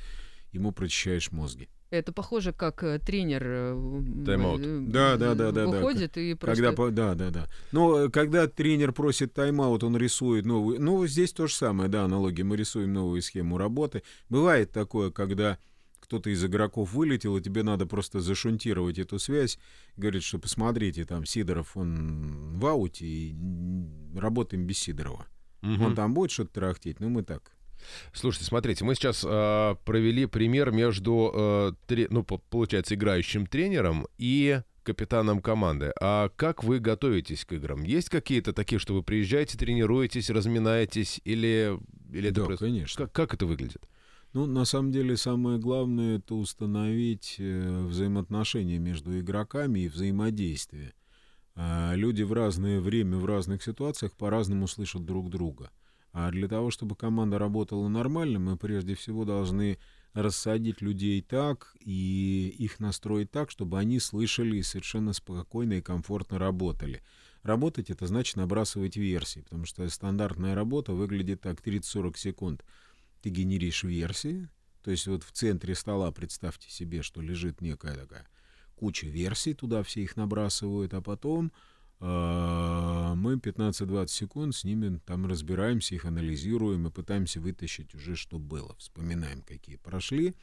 [SPEAKER 3] ему прочищаешь мозги.
[SPEAKER 4] Это похоже, как э, тренер
[SPEAKER 2] э, тайм-аут.
[SPEAKER 3] Да, да, да, да,
[SPEAKER 4] выходит
[SPEAKER 3] да.
[SPEAKER 4] и просто...
[SPEAKER 3] Когда, да, да, да. Но э, когда тренер просит тайм-аут, он рисует новую... Ну, здесь то же самое, да, аналогия. Мы рисуем новую схему работы. Бывает такое, когда кто-то из игроков вылетел, и тебе надо просто зашунтировать эту связь. Говорит, что посмотрите, там Сидоров, он в ауте, и работаем без Сидорова.
[SPEAKER 2] Мгм.
[SPEAKER 3] Он там будет что-то трахтеть, ну мы так.
[SPEAKER 2] Слушайте, смотрите, мы сейчас э, провели пример между, э, тре- ну, по- получается, играющим тренером и капитаном команды. А как вы готовитесь к играм? Есть какие-то такие, что вы приезжаете, тренируетесь, разминаетесь, или, или это
[SPEAKER 3] Да,
[SPEAKER 2] просто-
[SPEAKER 3] конечно.
[SPEAKER 2] Как, как это выглядит?
[SPEAKER 3] Ну, на самом деле, самое главное это установить э, взаимоотношения между игроками и взаимодействие. А, Люди в разное время, в разных ситуациях по-разному слышат друг друга. А для того, чтобы команда работала нормально, мы прежде всего должны рассадить людей так и их настроить так, чтобы они слышали и совершенно спокойно и комфортно работали. Работать это значит набрасывать версии, потому что стандартная работа выглядит так 30-40 секунд ты генеришь версии, то есть вот в центре стола представьте себе, что лежит некая такая куча версий, туда все их набрасывают, а потом мы 15-20 секунд с ними там разбираемся, их анализируем и пытаемся вытащить уже, что было. Вспоминаем, какие прошли,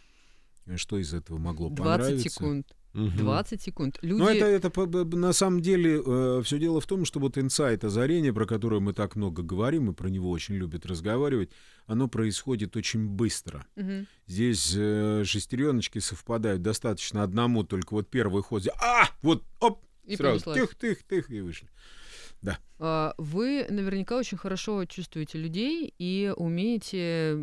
[SPEAKER 3] э, что из этого могло
[SPEAKER 4] 20
[SPEAKER 3] понравиться.
[SPEAKER 4] секунд.
[SPEAKER 2] Мгм.
[SPEAKER 4] 20 секунд. Люди...
[SPEAKER 3] Ну, это, это на самом деле все дело в том, что вот инсайт озарение, про которое мы так много говорим, и про него очень любят разговаривать, оно происходит очень быстро.
[SPEAKER 4] Мгм.
[SPEAKER 3] Здесь э, шестереночки совпадают достаточно одному, только вот первый ход. А! Вот, оп!
[SPEAKER 4] И
[SPEAKER 3] сразу
[SPEAKER 4] понеслась.
[SPEAKER 3] тых, тых, тых, и вышли.
[SPEAKER 4] А, Вы наверняка очень хорошо чувствуете людей и умеете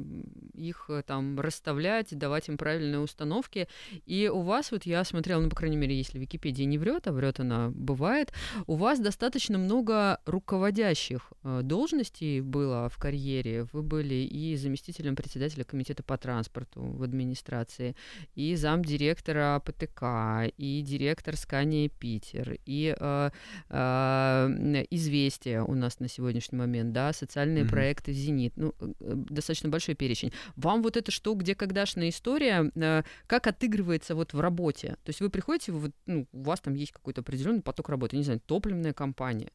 [SPEAKER 4] их э, там расставлять, давать им правильные установки. И у вас, вот я смотрела, ну, по крайней мере, если Википедия не врет, а врет она бывает, у вас достаточно много руководящих э, должностей было в карьере. Вы были и заместителем председателя комитета по транспорту в администрации, и замдиректора ПТК, и директор Скания Питер, и э, э, известия у нас на сегодняшний момент, да, социальные
[SPEAKER 3] Мгм.
[SPEAKER 4] проекты Зенит, ну э, э, достаточно большой перечень. Вам вот это что, где когдашная история, э, как отыгрывается вот в работе? То есть вы приходите, вы ну, у вас там есть какой-то определенный поток работы, не знаю, топливная компания.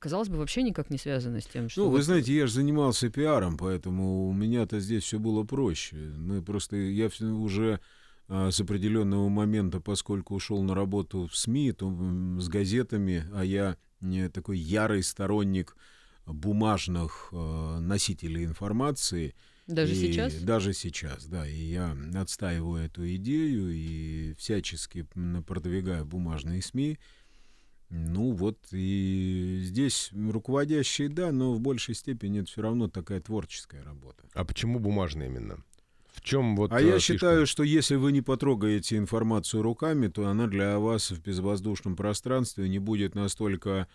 [SPEAKER 4] Казалось бы, вообще никак не связано с тем, что
[SPEAKER 3] Ну, вы
[SPEAKER 4] вот-
[SPEAKER 3] знаете, я же занимался пиаром, поэтому у меня-то здесь все было проще. Мы просто, я уже а, с определенного момента, поскольку ушел на работу в СМИ, то с газетами, а я не такой ярый сторонник бумажных э, носителей информации.
[SPEAKER 4] даже
[SPEAKER 3] И
[SPEAKER 4] сейчас?
[SPEAKER 3] Даже сейчас, да. И я отстаиваю эту идею и всячески продвигаю бумажные СМИ. Ну вот и здесь руководящие, да, но в большей степени это все равно такая творческая работа.
[SPEAKER 2] А почему бумажный именно? В чем вот
[SPEAKER 3] А
[SPEAKER 2] э,
[SPEAKER 3] я
[SPEAKER 2] фишка?
[SPEAKER 3] считаю, что если вы не потрогаете информацию руками, то она для вас в безвоздушном пространстве не будет настолько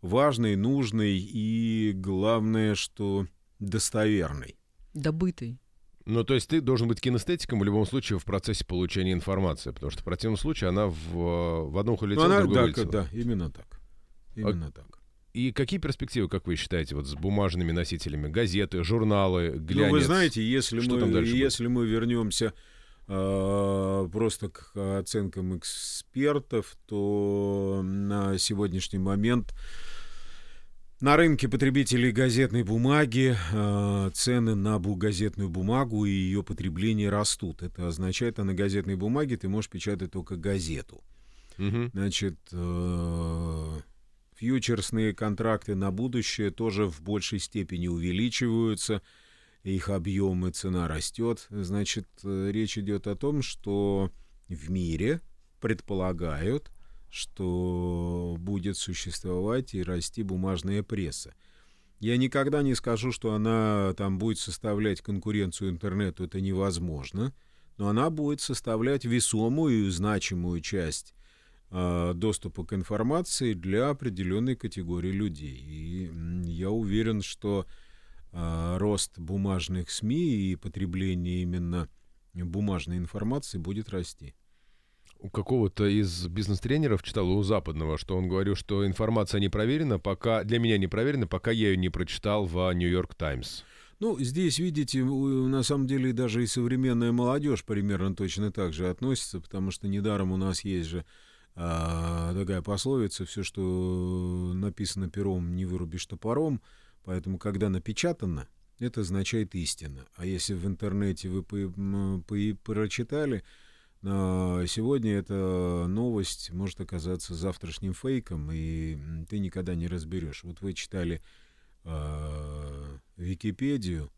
[SPEAKER 3] важной, нужной и, главное, что достоверной.
[SPEAKER 4] Добытый.
[SPEAKER 2] Ну, то есть ты должен быть кинестетиком в любом случае в процессе получения информации, потому что в противном случае она в, э, в одном
[SPEAKER 3] Ну,
[SPEAKER 2] улетела, в
[SPEAKER 3] она, да, да, именно так. Именно так.
[SPEAKER 2] И какие перспективы, как вы считаете, вот с бумажными носителями? Газеты, журналы, глянец?
[SPEAKER 3] Ну, вы знаете, если
[SPEAKER 2] Что
[SPEAKER 3] мы,
[SPEAKER 2] будет?
[SPEAKER 3] если мы вернемся э, просто к оценкам экспертов, то на сегодняшний момент на рынке потребителей газетной бумаги э, цены на газетную бумагу и ее потребление растут. Это означает, что на газетной бумаге ты можешь печатать только газету.
[SPEAKER 2] Мгм.
[SPEAKER 3] Значит, э, фьючерсные контракты на будущее тоже в большей степени увеличиваются, их объем и цена растет. Значит, э, речь идет о том, что в мире предполагают, что будет существовать и расти бумажная пресса. Я никогда не скажу, что она там будет составлять конкуренцию интернету, это невозможно, но она будет составлять весомую и значимую часть доступа к информации для определенной категории людей. И я уверен, что а, рост бумажных СМИ и потребление именно бумажной информации будет расти.
[SPEAKER 2] У какого-то из бизнес-тренеров читал у западного, что он говорил, что информация не проверена, пока для меня не проверена, пока я ее не прочитал в Нью-Йорк Таймс.
[SPEAKER 3] Ну, здесь, видите, на самом деле даже и современная молодежь примерно точно так же относится, потому что недаром у нас есть же а, такая пословица, все, что написано пером, не вырубишь топором, поэтому, когда напечатано, это означает истина. А если в интернете вы по, по, прочитали, а, сегодня эта новость может оказаться завтрашним фейком, и ты никогда не разберешь. Вот вы читали э, Википедию.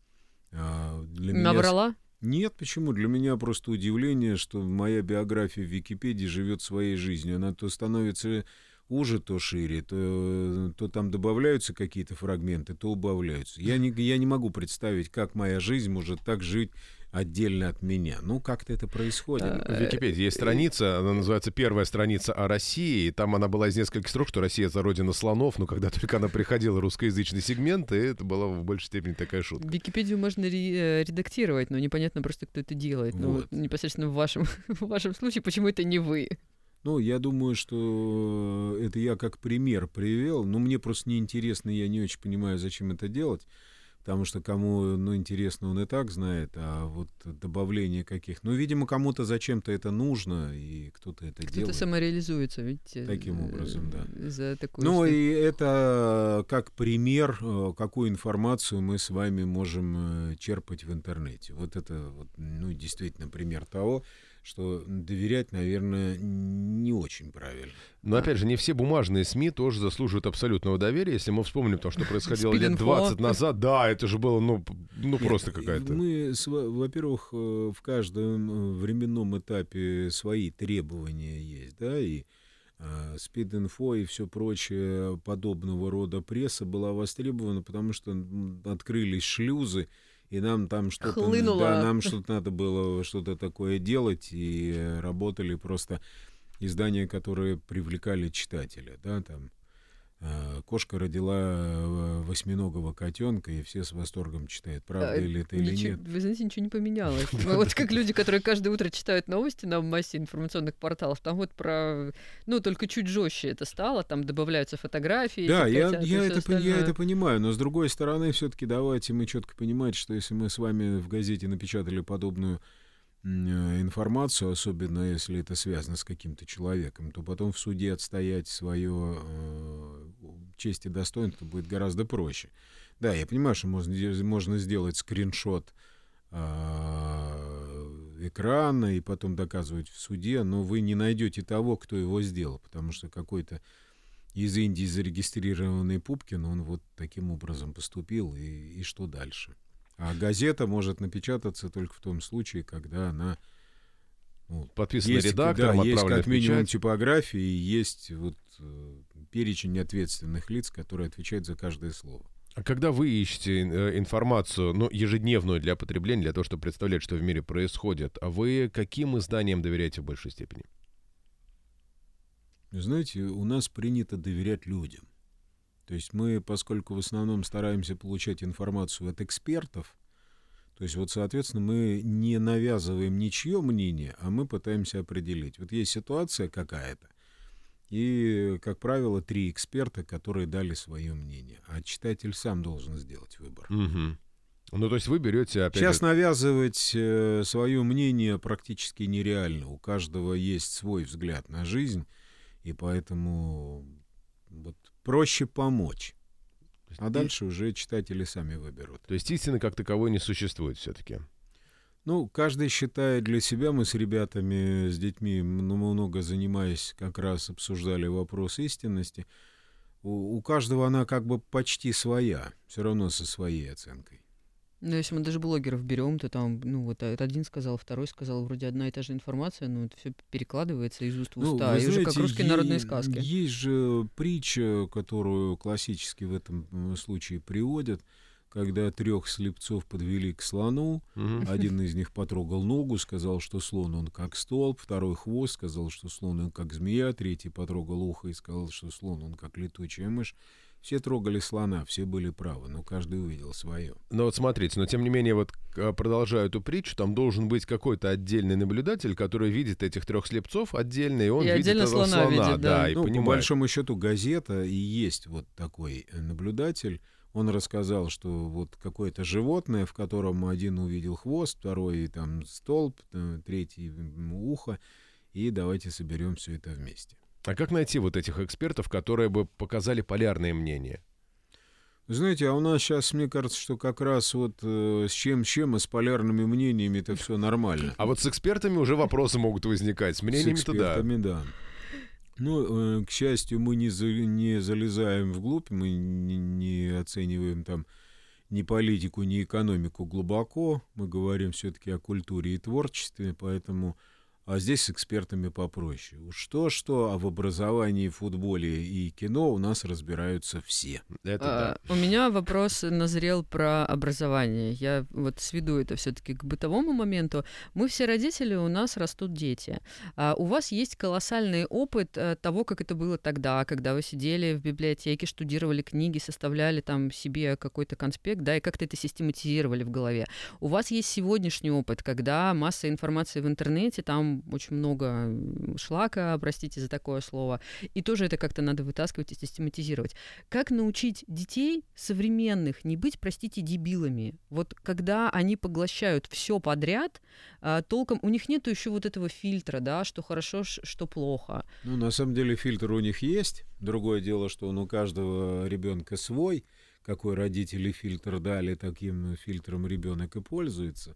[SPEAKER 4] Э, для Набрала?
[SPEAKER 3] Нет, почему? Для меня просто удивление, что моя биография в Википедии живет своей жизнью. Она то становится уже, то шире, то, то там добавляются какие-то фрагменты, то убавляются. Я не, я не могу представить, как моя жизнь может так жить отдельно от меня. Ну, как-то это происходит.
[SPEAKER 2] В Википедии есть страница, она называется «Первая страница о России», и там она была из нескольких строк, что Россия — это родина слонов, но когда только она приходила, русскоязычный сегмент, и это была в большей степени такая шутка.
[SPEAKER 4] Википедию можно э, редактировать, но непонятно просто, кто это делает. Ну, вот. Ну, непосредственно в вашем, в вашем случае, почему это не вы?
[SPEAKER 3] Ну, я думаю, что это я как пример привел, но мне просто неинтересно, я не очень понимаю, зачем это делать потому что кому, ну, интересно, он и так знает, а вот добавление каких... Ну, видимо, кому-то зачем-то это нужно, и кто-то это
[SPEAKER 4] кто
[SPEAKER 3] делает.
[SPEAKER 4] Кто-то самореализуется, видите.
[SPEAKER 3] Таким образом, да.
[SPEAKER 4] За такую
[SPEAKER 3] ну, и это как пример, э, какую информацию мы с вами можем э, черпать в интернете. Вот это, вот, ну, действительно пример того, что доверять, наверное, не очень правильно.
[SPEAKER 2] Но опять же, не все бумажные СМИ тоже заслуживают абсолютного доверия. Если мы вспомним то, что происходило лет 20 назад, да, это же было, ну, ну просто какая-то.
[SPEAKER 3] Мы, во-первых, э, в каждом э, временном этапе свои требования есть, да, и спид-инфо и все прочее подобного рода пресса была востребована, потому что открылись шлюзы, и нам там что-то, да, нам что-то надо было что-то такое делать, и работали просто издания, которые привлекали читателя, да, там. Э, кошка родила э, восьминогого котенка, и все с восторгом читают, правда а, или это
[SPEAKER 4] ничего,
[SPEAKER 3] или нет.
[SPEAKER 4] Вы знаете, ничего не поменялось. Вот как люди, которые каждое утро читают новости на массе информационных порталов, там вот про... Ну, только чуть жестче это стало, там добавляются фотографии.
[SPEAKER 3] Да, я, я, это, я это понимаю, но с другой стороны, все-таки давайте мы четко понимать, что если мы с вами в газете напечатали подобную Э, информацию, особенно если это связано с каким-то человеком, то потом в суде отстоять свое э, честь и достоинство будет гораздо проще. Да, я понимаю, что можно, можно сделать скриншот э, экрана и потом доказывать в суде, но вы не найдете того, кто его сделал, потому что какой-то из Индии зарегистрированный Пупкин, он вот таким образом поступил, и, и что дальше? А газета может напечататься только в том случае, когда она
[SPEAKER 2] ну, подписана есть, редактором,
[SPEAKER 3] да, есть как минимум печать. типографии, есть вот э, перечень ответственных лиц, которые отвечают за каждое слово.
[SPEAKER 2] А когда вы ищете э, информацию, ну, ежедневную для потребления, для того, чтобы представлять, что в мире происходит, а вы каким изданиям доверяете в большей степени?
[SPEAKER 3] Знаете, у нас принято доверять людям. То есть мы, поскольку в основном стараемся получать информацию от экспертов, то есть вот, соответственно, мы не навязываем ничье мнение, а мы пытаемся определить. Вот есть ситуация какая-то, и, как правило, три эксперта, которые дали свое мнение, а читатель сам должен сделать выбор.
[SPEAKER 2] Угу. Ну, то есть вы берете опять...
[SPEAKER 3] Сейчас навязывать э, свое мнение практически нереально. У каждого есть свой взгляд на жизнь, и поэтому вот проще помочь. А дальше уже читатели сами выберут.
[SPEAKER 2] То есть истины как таковой не существует все-таки?
[SPEAKER 3] Ну, каждый считает для себя. Мы с ребятами, с детьми много занимаясь, как раз обсуждали вопрос истинности. У, у каждого она как бы почти своя, все равно со своей оценкой.
[SPEAKER 4] Ну, если мы даже блогеров берем, то там, ну, вот один сказал, второй сказал, вроде одна и та же информация, но это все перекладывается из уст в уста, ну, и знаете, уже как русские народные сказки.
[SPEAKER 3] Есть же притча, которую классически в этом случае приводят, когда трех слепцов подвели к слону, угу. один из них потрогал ногу, сказал, что слон он как столб, второй хвост, сказал, что слон он как змея, третий потрогал ухо и сказал, что слон он как летучая мышь. Все трогали слона, все были правы, но каждый увидел свое.
[SPEAKER 2] Но вот смотрите, но тем не менее, вот продолжая эту притчу, там должен быть какой-то отдельный наблюдатель, который видит этих трех слепцов отдельно, и он и видит этого слона, слона видит, да. да, и
[SPEAKER 3] ну,
[SPEAKER 2] понимает.
[SPEAKER 3] По большому счету газета и есть вот такой э, наблюдатель. Он рассказал, что вот какое-то животное, в котором один увидел хвост, второй там столб, третий ухо, и давайте соберем все это вместе.
[SPEAKER 2] А как найти вот этих экспертов, которые бы показали полярные мнения?
[SPEAKER 3] Знаете, а у нас сейчас, мне кажется, что как раз вот э, с чем-чем и с полярными мнениями это все нормально.
[SPEAKER 2] А вот с экспертами уже вопросы могут возникать. С мнениями-то
[SPEAKER 3] С
[SPEAKER 2] да.
[SPEAKER 3] да. Ну, э, к счастью, мы не, за- не залезаем вглубь, мы не, не оцениваем там ни политику, ни экономику глубоко. Мы говорим все-таки о культуре и творчестве, поэтому... А здесь с экспертами попроще. Что-что, а в образовании, футболе и кино у нас разбираются все.
[SPEAKER 2] Это да.
[SPEAKER 4] А, У меня вопрос назрел про образование. Я вот сведу это все-таки к бытовому моменту. Мы все родители, у нас растут дети. А у вас есть колоссальный опыт э, того, как это было тогда, когда вы сидели в библиотеке, штудировали книги, составляли там себе какой-то конспект, да, и как-то это систематизировали в голове. У вас есть сегодняшний опыт, когда масса информации в интернете, там очень много шлака, простите за такое слово, и тоже это как-то надо вытаскивать и систематизировать. Как научить детей современных не быть, простите, дебилами? Вот когда они поглощают все подряд, а, толком у них нету еще вот этого фильтра, да, что хорошо, что плохо.
[SPEAKER 3] Ну, на самом деле фильтр у них есть. Другое дело, что он у каждого ребенка свой. Какой родители фильтр дали, таким фильтром ребенок и пользуется.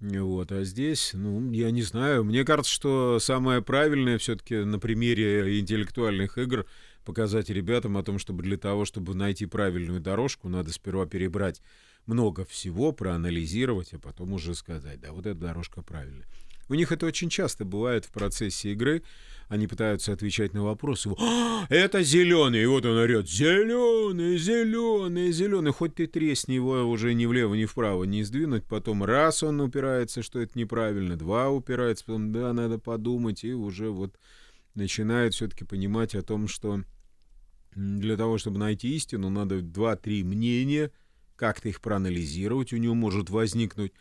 [SPEAKER 3] Вот, а здесь, ну, я не знаю. Мне кажется, что самое правильное все-таки на примере интеллектуальных игр показать ребятам о том, чтобы для того, чтобы найти правильную дорожку, надо сперва перебрать много всего, проанализировать, а потом уже сказать, да, вот эта дорожка правильная. У них это очень часто бывает в процессе игры. Они пытаются отвечать на вопросы. «А, это зеленый. И вот он орет. Зеленый, зеленый, зеленый. Хоть ты тресни его уже ни влево, ни вправо не сдвинуть. Потом раз он упирается, что это неправильно. Два упирается. Потом да, надо подумать. И уже вот начинает все-таки понимать о том, что для того, чтобы найти истину, надо два-три мнения, как-то их проанализировать. У него может возникнуть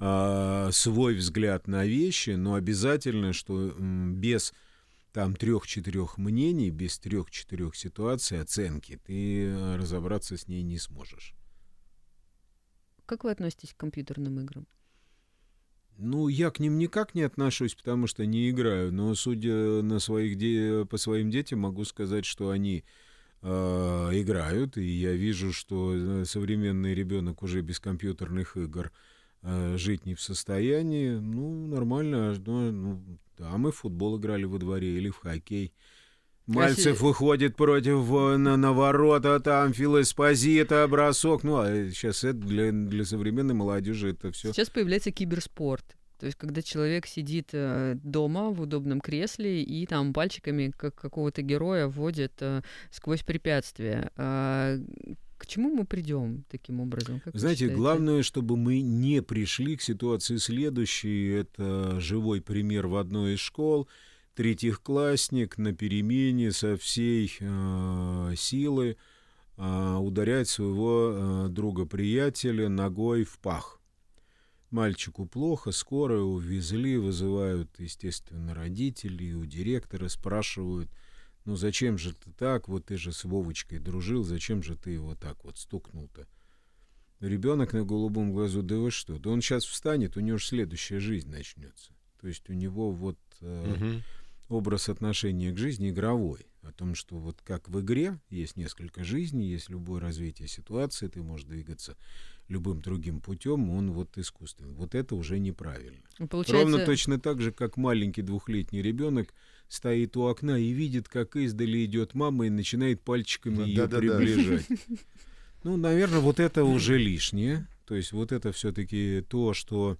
[SPEAKER 3] а, свой взгляд на вещи, но обязательно, что без там трех-четырех мнений, без трех-четырех ситуаций, оценки, ты э, разобраться с ней не сможешь.
[SPEAKER 4] Как вы относитесь к компьютерным играм?
[SPEAKER 3] Ну, я к ним никак не отношусь, потому что не играю, но судя на своих де- по своим детям, могу сказать, что они э, играют, и я вижу, что э, современный ребенок уже без компьютерных игр э, жить не в состоянии. Ну, нормально. Ну, ну, да, мы в футбол играли во дворе или в хоккей. Мальцев выходит против э, на, на ворота, там филэспозита, бросок. Ну, а сейчас это для, для современной молодежи это все.
[SPEAKER 4] Сейчас появляется киберспорт. То есть, когда человек сидит э, дома в удобном кресле и там пальчиками как какого-то героя вводит э, сквозь препятствия. К чему мы придем таким образом? Как
[SPEAKER 3] Знаете, главное, чтобы мы не пришли к ситуации следующей. Это живой пример в одной из школ. Третьеклассник на перемене со всей э, силы э, ударяет своего э, друга-приятеля ногой в пах. Мальчику плохо, скорую увезли, вызывают, естественно, родителей, у директора спрашивают, ну зачем же ты так, вот ты же с Вовочкой дружил, зачем же ты его так вот стукнул-то? Ребенок на голубом глазу, да вы что, да он сейчас встанет, у него же следующая жизнь начнется. То есть у него вот э,
[SPEAKER 2] Мгм.
[SPEAKER 3] образ отношения к жизни игровой. О том, что вот как в игре есть несколько жизней, есть любое развитие ситуации, ты можешь двигаться любым другим путем, он вот искусственный. Вот это уже неправильно.
[SPEAKER 4] Ну, Получается,
[SPEAKER 3] Ровно точно так же, как маленький двухлетний ребенок стоит у окна и видит, как издали идет мама и начинает пальчиками ее
[SPEAKER 2] да-да-да.
[SPEAKER 3] приближать. Ну, наверное, вот это уже лишнее. То есть вот это все-таки то, что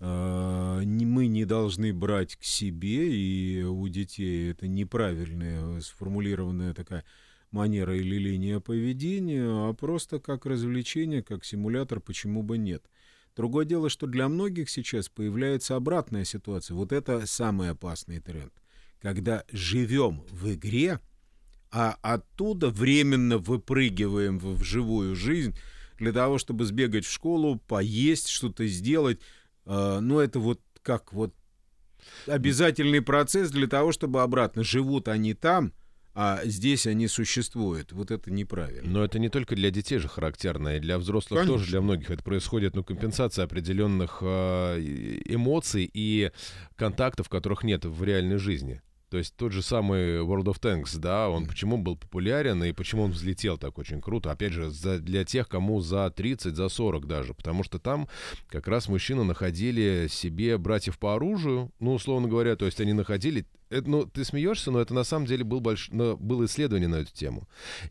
[SPEAKER 3] э, мы не должны брать к себе, и у детей это неправильная сформулированная такая манера или линия поведения, а просто как развлечение, как симулятор, почему бы нет. Другое дело, что для многих сейчас появляется обратная ситуация. Вот это самый опасный тренд. Когда живем в игре, а оттуда временно выпрыгиваем в, живую жизнь для того, чтобы сбегать в школу, поесть, что-то сделать. Э, ну, это вот как вот обязательный процесс для того, чтобы обратно живут они там, а здесь они существуют. Вот это неправильно.
[SPEAKER 2] Но это не только для детей же характерно, и для взрослых тоже,
[SPEAKER 3] Конечно.
[SPEAKER 2] для многих это происходит, ну, компенсация определенных э, эмоций и контактов, которых нет в реальной жизни. То есть тот же самый World of Tanks, да, он почему был популярен и почему он взлетел так очень круто? Опять же, за, для тех, кому за 30, за 40 даже, потому что там как раз мужчины находили себе братьев по оружию, ну, условно говоря, то есть они находили это, ну, ты смеешься, но это на самом деле был больш... было исследование на эту тему.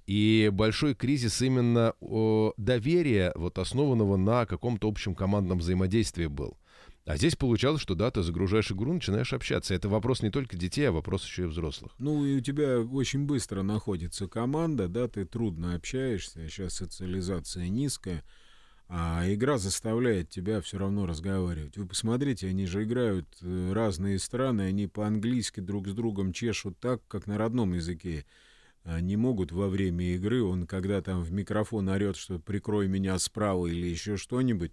[SPEAKER 2] И большой кризис именно о, доверия, вот основанного на каком-то общем командном взаимодействии был. А здесь получалось, что да, ты загружаешь игру, начинаешь общаться. Это вопрос не только детей, а вопрос еще и взрослых.
[SPEAKER 3] Ну, и у тебя очень быстро находится команда, да, ты трудно общаешься, сейчас социализация низкая, а игра заставляет тебя все равно разговаривать. Вы посмотрите, они же играют э, разные страны, они по-английски друг с другом чешут так, как на родном языке. Не могут во время игры, он когда там в микрофон орет, что прикрой меня справа или еще что-нибудь,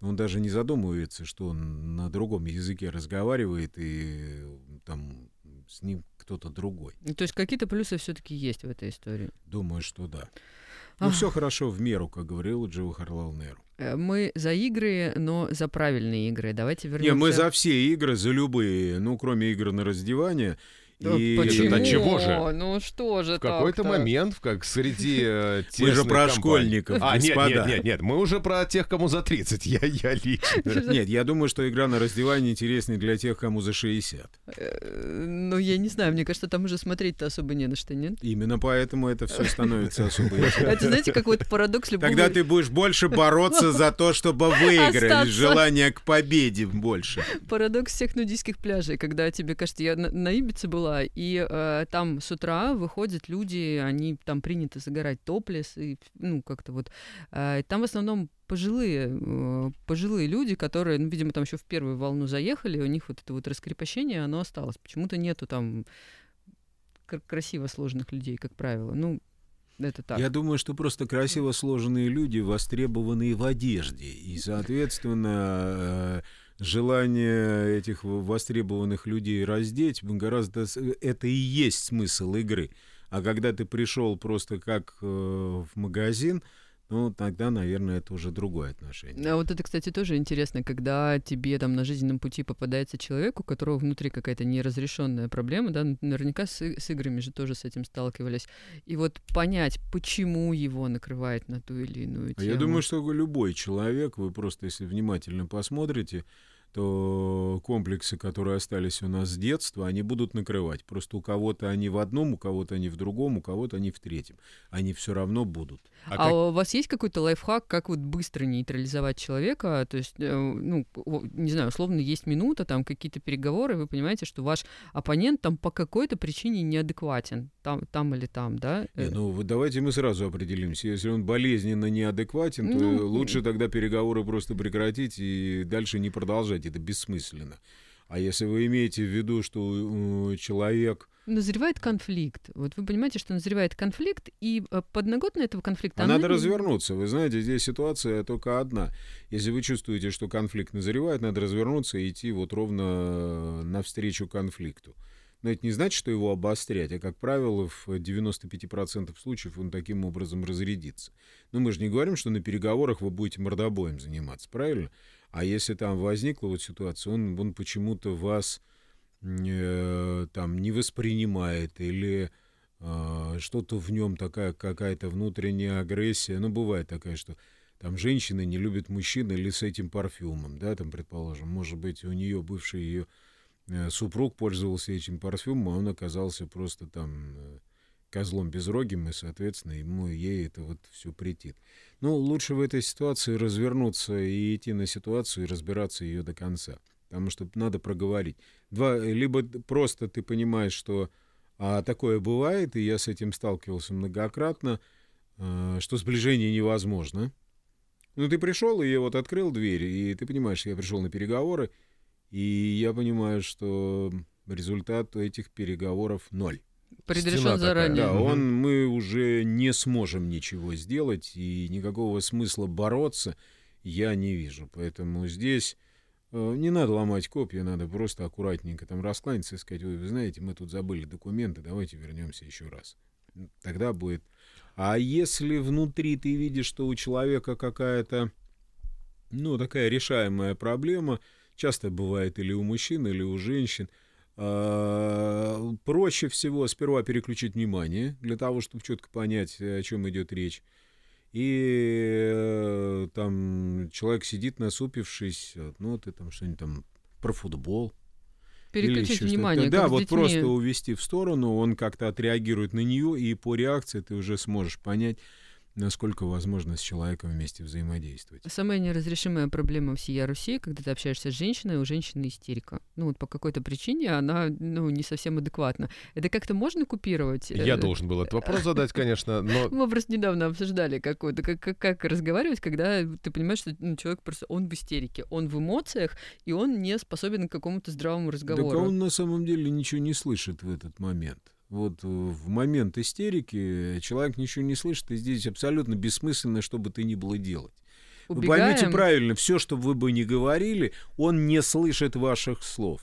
[SPEAKER 3] он даже не задумывается, что он на другом языке разговаривает, и там с ним кто-то другой.
[SPEAKER 4] Ну, то есть какие-то плюсы все-таки есть в этой истории?
[SPEAKER 3] Думаю, что да. Ну, все хорошо в меру, как говорил Джива Харлал Неру.
[SPEAKER 4] Э, мы за игры, но за правильные игры. Давайте вернемся.
[SPEAKER 3] Не, мы за все игры, за любые, ну, кроме игр на раздевание.
[SPEAKER 4] И... Почему? Это чего же? Ну что же
[SPEAKER 2] В какой-то момент, как среди э,
[SPEAKER 3] Мы же про компаний... школьников,
[SPEAKER 2] А, нет, нет, нет, нет, мы уже про тех, кому за 30, я, я лично.
[SPEAKER 3] Нет, я думаю, что игра на раздевание интереснее для тех, кому за 60.
[SPEAKER 4] Э, ну, я не знаю, мне кажется, там уже смотреть-то особо не на что, нет?
[SPEAKER 3] Именно поэтому это все становится особо.
[SPEAKER 4] Это, знаете, какой-то парадокс любого...
[SPEAKER 3] Когда ты будешь больше бороться за то, чтобы выиграть, желание к победе больше.
[SPEAKER 4] Парадокс всех нудистских пляжей, когда тебе кажется, я на, на Была, и э, там с утра выходят люди, они там приняты загорать топлес, и, ну, как-то вот. Э, там в основном пожилые, э, пожилые люди, которые, ну, видимо, там еще в первую волну заехали, у них вот это вот раскрепощение, оно осталось. Почему-то нету там красиво сложных людей, как правило. Ну, это так.
[SPEAKER 3] Я думаю, что просто красиво сложенные люди востребованы в одежде. И, соответственно, э, желание этих востребованных людей раздеть гораздо... Это и есть смысл игры. А когда ты пришел просто как э, в магазин, ну, тогда, наверное, это уже другое отношение.
[SPEAKER 4] А вот это, кстати, тоже интересно, когда тебе там на жизненном пути попадается человек, у которого внутри какая-то неразрешенная проблема, да, наверняка с, с играми же тоже с этим сталкивались. И вот понять, почему его накрывает на ту или иную тему.
[SPEAKER 3] Я думаю, что любой человек, вы просто, если внимательно посмотрите, то комплексы, которые остались у нас с детства, они будут накрывать. Просто у кого-то они в одном, у кого-то они в другом, у кого-то они в третьем. Они все равно будут.
[SPEAKER 4] А, а как... у вас есть какой-то лайфхак, как вот быстро нейтрализовать человека? То есть, э, ну, не знаю, условно, есть минута, там какие-то переговоры, вы понимаете, что ваш оппонент там по какой-то причине неадекватен, там, там или там, да?
[SPEAKER 3] Не, э. ну, давайте мы сразу определимся. Если он болезненно неадекватен, то ну, лучше тогда переговоры просто прекратить и дальше не продолжать. Это бессмысленно. А если вы имеете в виду, что человек
[SPEAKER 4] назревает конфликт. Вот вы понимаете, что назревает конфликт, и э, подноготно этого конфликта...
[SPEAKER 3] А надо не... развернуться. Вы знаете, здесь ситуация только одна. Если вы чувствуете, что конфликт назревает, надо развернуться и идти вот ровно навстречу конфликту. Но это не значит, что его обострять, а, как правило, в 95% случаев он таким образом разрядится. Но мы же не говорим, что на переговорах вы будете мордобоем заниматься, правильно? А если там возникла вот ситуация, он, он почему-то вас э, там не воспринимает или э, что-то в нем такая какая-то внутренняя агрессия. Ну, бывает такая, что там женщины не любят мужчин или с этим парфюмом, да, там, предположим, может быть, у нее бывший ее э, супруг пользовался этим парфюмом, а он оказался просто там э, козлом безрогим, и, соответственно, ему ей это вот все претит. Ну, лучше в этой ситуации развернуться и идти на ситуацию и разбираться ее до конца потому что надо проговорить. Два, либо просто ты понимаешь, что а, такое бывает, и я с этим сталкивался многократно, а, что сближение невозможно. Ну, ты пришел, и я вот открыл дверь, и ты понимаешь, я пришел на переговоры, и я понимаю, что результат этих переговоров ноль.
[SPEAKER 4] Предрешен заранее.
[SPEAKER 3] Да, он, мы уже не сможем ничего сделать, и никакого смысла бороться я не вижу. Поэтому здесь Э, не надо ломать копья, надо просто аккуратненько там раскланяться и сказать, вы знаете, мы тут забыли документы, давайте вернемся еще раз. Тогда будет. А если внутри ты видишь, что у человека какая-то, ну, такая решаемая проблема, часто бывает или у мужчин, или у женщин, проще всего сперва переключить внимание для того, чтобы четко понять, о чем идет речь. И э, там человек сидит насупившись, ну ты там что-нибудь там про футбол.
[SPEAKER 4] Переключить внимание.
[SPEAKER 3] Да, вот
[SPEAKER 4] детьми.
[SPEAKER 3] просто увести в сторону, он как-то отреагирует на нее, и по реакции ты уже сможешь понять, насколько возможно с человеком вместе взаимодействовать.
[SPEAKER 4] Самая неразрешимая проблема всей Руси, когда ты общаешься с женщиной, у женщины истерика. Ну вот по какой-то причине она ну, не совсем адекватна. Это как-то можно купировать?
[SPEAKER 2] Я
[SPEAKER 4] Э,
[SPEAKER 2] должен был этот вопрос задать, конечно, но
[SPEAKER 4] Мы просто недавно обсуждали какой-то, как, как, как разговаривать, когда ты понимаешь, что ну, человек просто, он в истерике, он в эмоциях, и он не способен к какому-то здравому
[SPEAKER 3] Так
[SPEAKER 4] разговору.
[SPEAKER 3] а он на самом деле ничего не слышит в этот момент. Вот э, в момент истерики человек ничего не слышит, и здесь абсолютно бессмысленно, что бы ты ни было делать. Вы поймите
[SPEAKER 4] Убегаем.
[SPEAKER 3] правильно, все, что вы бы ни говорили, он не слышит ваших слов.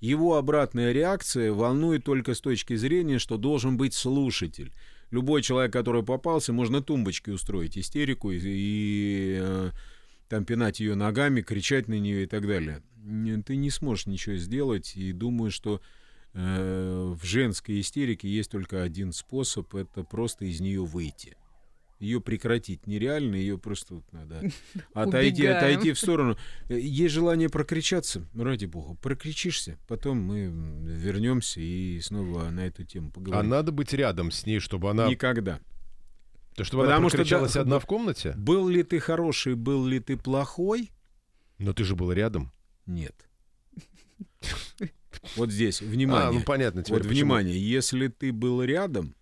[SPEAKER 3] Его обратная реакция волнует только с точки зрения, что должен быть слушатель. Любой человек, который попался, можно тумбочкой устроить истерику и, и, э, там пинать ее ногами, кричать на нее и так далее. Ты не сможешь ничего сделать, и думаю, что в женской истерике есть только один способ, это просто из нее выйти. Ее прекратить нереально, ее просто вот надо отойти,
[SPEAKER 4] Убегаем.
[SPEAKER 3] отойти в сторону. Э, Есть желание прокричаться, ради бога, прокричишься, потом мы вернемся и снова на эту тему
[SPEAKER 2] а
[SPEAKER 3] поговорим.
[SPEAKER 2] надо быть рядом с ней, чтобы она,
[SPEAKER 3] Никогда.
[SPEAKER 2] то, чтобы
[SPEAKER 3] Потому
[SPEAKER 2] она
[SPEAKER 3] что
[SPEAKER 2] прокричалась
[SPEAKER 3] да,
[SPEAKER 2] одна в комнате.
[SPEAKER 3] Был ли ты хороший, был ли ты плохой?
[SPEAKER 2] Но ты же был рядом.
[SPEAKER 3] Нет. Вот здесь, внимание.
[SPEAKER 2] А, ну понятно теперь.
[SPEAKER 3] Вот
[SPEAKER 2] почему.
[SPEAKER 3] внимание, если ты был рядом,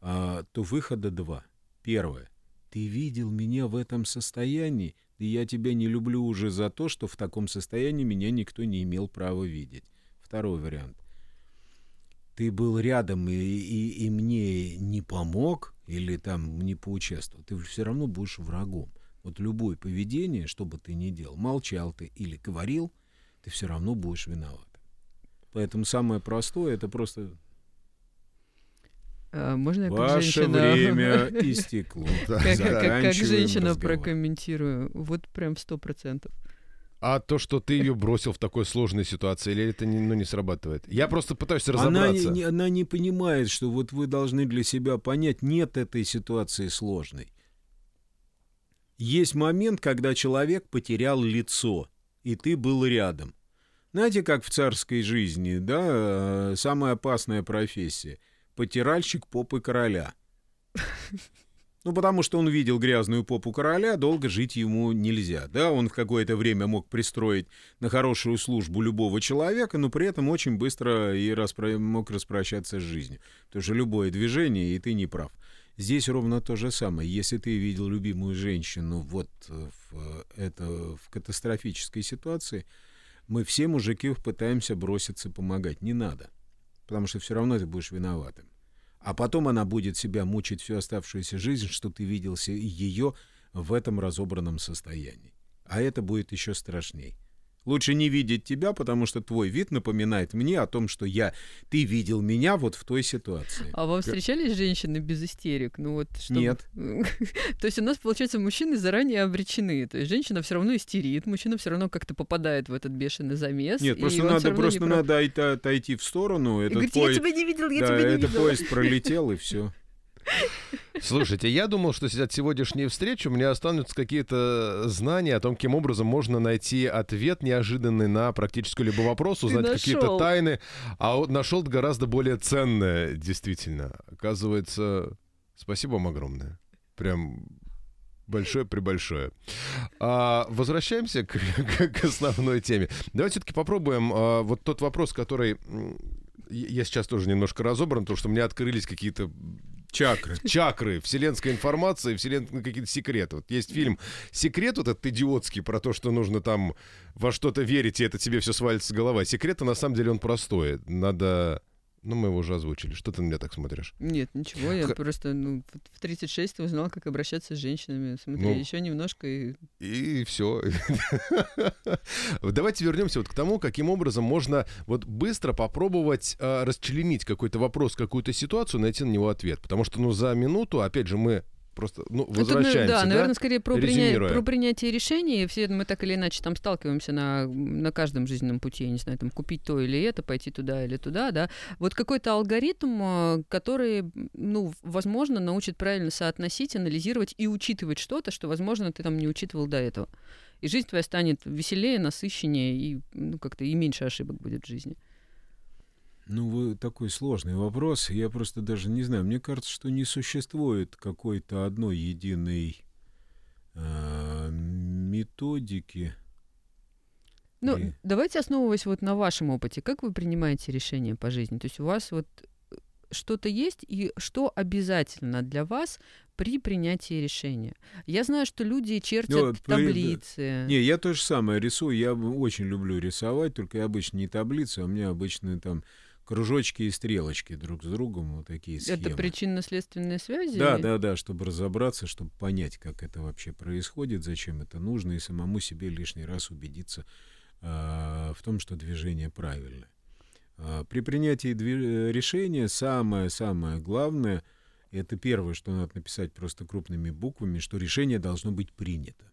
[SPEAKER 3] а, то выхода два. Первое. Ты видел меня в этом состоянии, и я тебя не люблю уже за то, что в таком состоянии меня никто не имел права видеть. Второй вариант. Ты был рядом и, и, и мне не помог или там не поучаствовал, ты все равно будешь врагом. Вот любое поведение, что бы ты ни делал, молчал ты или говорил, ты все равно будешь виноват. Поэтому самое простое это просто
[SPEAKER 4] А, Можно я как
[SPEAKER 3] ваше
[SPEAKER 4] женщина...
[SPEAKER 3] время истекло.
[SPEAKER 2] Да,
[SPEAKER 4] Как, женщина
[SPEAKER 3] разговор.
[SPEAKER 4] прокомментирую. Вот прям сто процентов.
[SPEAKER 2] А то, что ты ее бросил в такой сложной ситуации, или это не, ну, не срабатывает? Я просто пытаюсь
[SPEAKER 3] Она
[SPEAKER 2] разобраться.
[SPEAKER 3] не, не- она не понимает, что вот вы должны для себя понять, нет этой ситуации сложной. Есть момент, когда человек потерял лицо, и ты был рядом. Знаете, как в царской жизни, да, э, самая опасная профессия — потиральщик попы короля. Ну, потому что он видел грязную попу короля, долго жить ему нельзя. Да, он в какое-то время мог пристроить на хорошую службу любого человека, но при этом очень быстро и распро- мог распрощаться с жизнью. Потому что любое движение, и ты не прав. Здесь ровно то же самое. Если ты видел любимую женщину вот в, э, это, в катастрофической ситуации, мы все мужики пытаемся броситься помогать. Не надо. Потому что все равно ты будешь виноватым. А потом она будет себя мучить всю оставшуюся жизнь, что ты видел ее в этом разобранном состоянии. А это будет еще страшней. Лучше не видеть тебя, потому что твой вид напоминает мне о том, что я, ты видел меня вот в той ситуации.
[SPEAKER 4] А вам встречались женщины без истерик? Ну вот чтобы-
[SPEAKER 3] Нет.
[SPEAKER 4] То есть у нас, получается, мужчины заранее обречены. То есть женщина все равно истерит, мужчина все равно как-то попадает в этот бешеный замес.
[SPEAKER 3] Нет, просто надо, просто
[SPEAKER 4] не прав.
[SPEAKER 3] надо отойти, отойти в сторону.
[SPEAKER 4] И говорит, я тебя не видел, я
[SPEAKER 3] да,
[SPEAKER 4] тебя не видел.
[SPEAKER 3] поезд пролетел, и все.
[SPEAKER 2] Слушайте, я думал, что от сегодняшней встречи у меня останутся какие-то знания о том, каким образом можно найти ответ неожиданный на практически любой вопрос, узнать какие-то тайны. А вот нашел гораздо более ценное, действительно. Оказывается, спасибо вам огромное. Прям большое прибольшое. А, возвращаемся к, к- к основной теме. Давайте все-таки попробуем а, вот тот вопрос, который я сейчас тоже немножко разобран, потому что у меня открылись какие-то
[SPEAKER 3] Чакры.
[SPEAKER 2] чакры, вселенская информация, вселенские какие-то секреты. Вот есть фильм «Секрет» вот этот идиотский про то, что нужно там во что-то верить, и это тебе все свалится с головы. А секрет на самом деле он простой. Надо... Ну, мы его уже озвучили. Что ты на меня так смотришь?
[SPEAKER 4] Нет, ничего, я
[SPEAKER 2] Х-
[SPEAKER 4] просто ну, в 36 ты узнал, как обращаться с женщинами. Смотри,
[SPEAKER 2] Ну.
[SPEAKER 4] еще немножко и...
[SPEAKER 2] И все. Давайте вернемся вот к тому, каким образом можно вот быстро попробовать э, расчленить какой-то вопрос, какую-то ситуацию, найти на него ответ. Потому что, ну, за минуту, опять же, мы просто, ну,
[SPEAKER 4] Ну,
[SPEAKER 2] возвращаемся,
[SPEAKER 4] да,
[SPEAKER 2] да?
[SPEAKER 4] наверное, скорее про, приня- про принятие решений. Все мы так или иначе там сталкиваемся на, на каждом жизненном пути. Я не знаю, там купить то или это, пойти туда или туда, да. Вот какой-то алгоритм, э, который, ну, возможно, научит правильно соотносить, анализировать и учитывать что-то, что, возможно, ты там не учитывал до этого. И жизнь твоя станет веселее, насыщеннее, и ну, как-то и меньше ошибок будет в жизни.
[SPEAKER 3] Ну, вы такой сложный вопрос. Я просто даже не знаю. Мне кажется, что не существует какой-то одной единой э, методики.
[SPEAKER 4] Ну,
[SPEAKER 3] И-
[SPEAKER 4] давайте основываясь вот на вашем опыте, как вы принимаете решения по жизни? То есть у вас вот э, что-то есть, и что обязательно для вас при принятии решения? Я знаю, что люди чертят
[SPEAKER 3] Ну, при- да.
[SPEAKER 4] таблицы.
[SPEAKER 3] Не, я то же самое рисую. Я очень люблю рисовать, только я обычно не таблицы, а у меня обычно там кружочки и стрелочки друг с другом, вот такие схемы.
[SPEAKER 4] Это причинно-следственные связи?
[SPEAKER 3] Да, да, да, чтобы разобраться, чтобы понять, как это вообще происходит, зачем это нужно, и самому себе лишний раз убедиться а, в том, что движение правильное. А, при принятии две- э, решения самое-самое главное, это первое, что надо написать просто крупными буквами, что решение должно быть принято.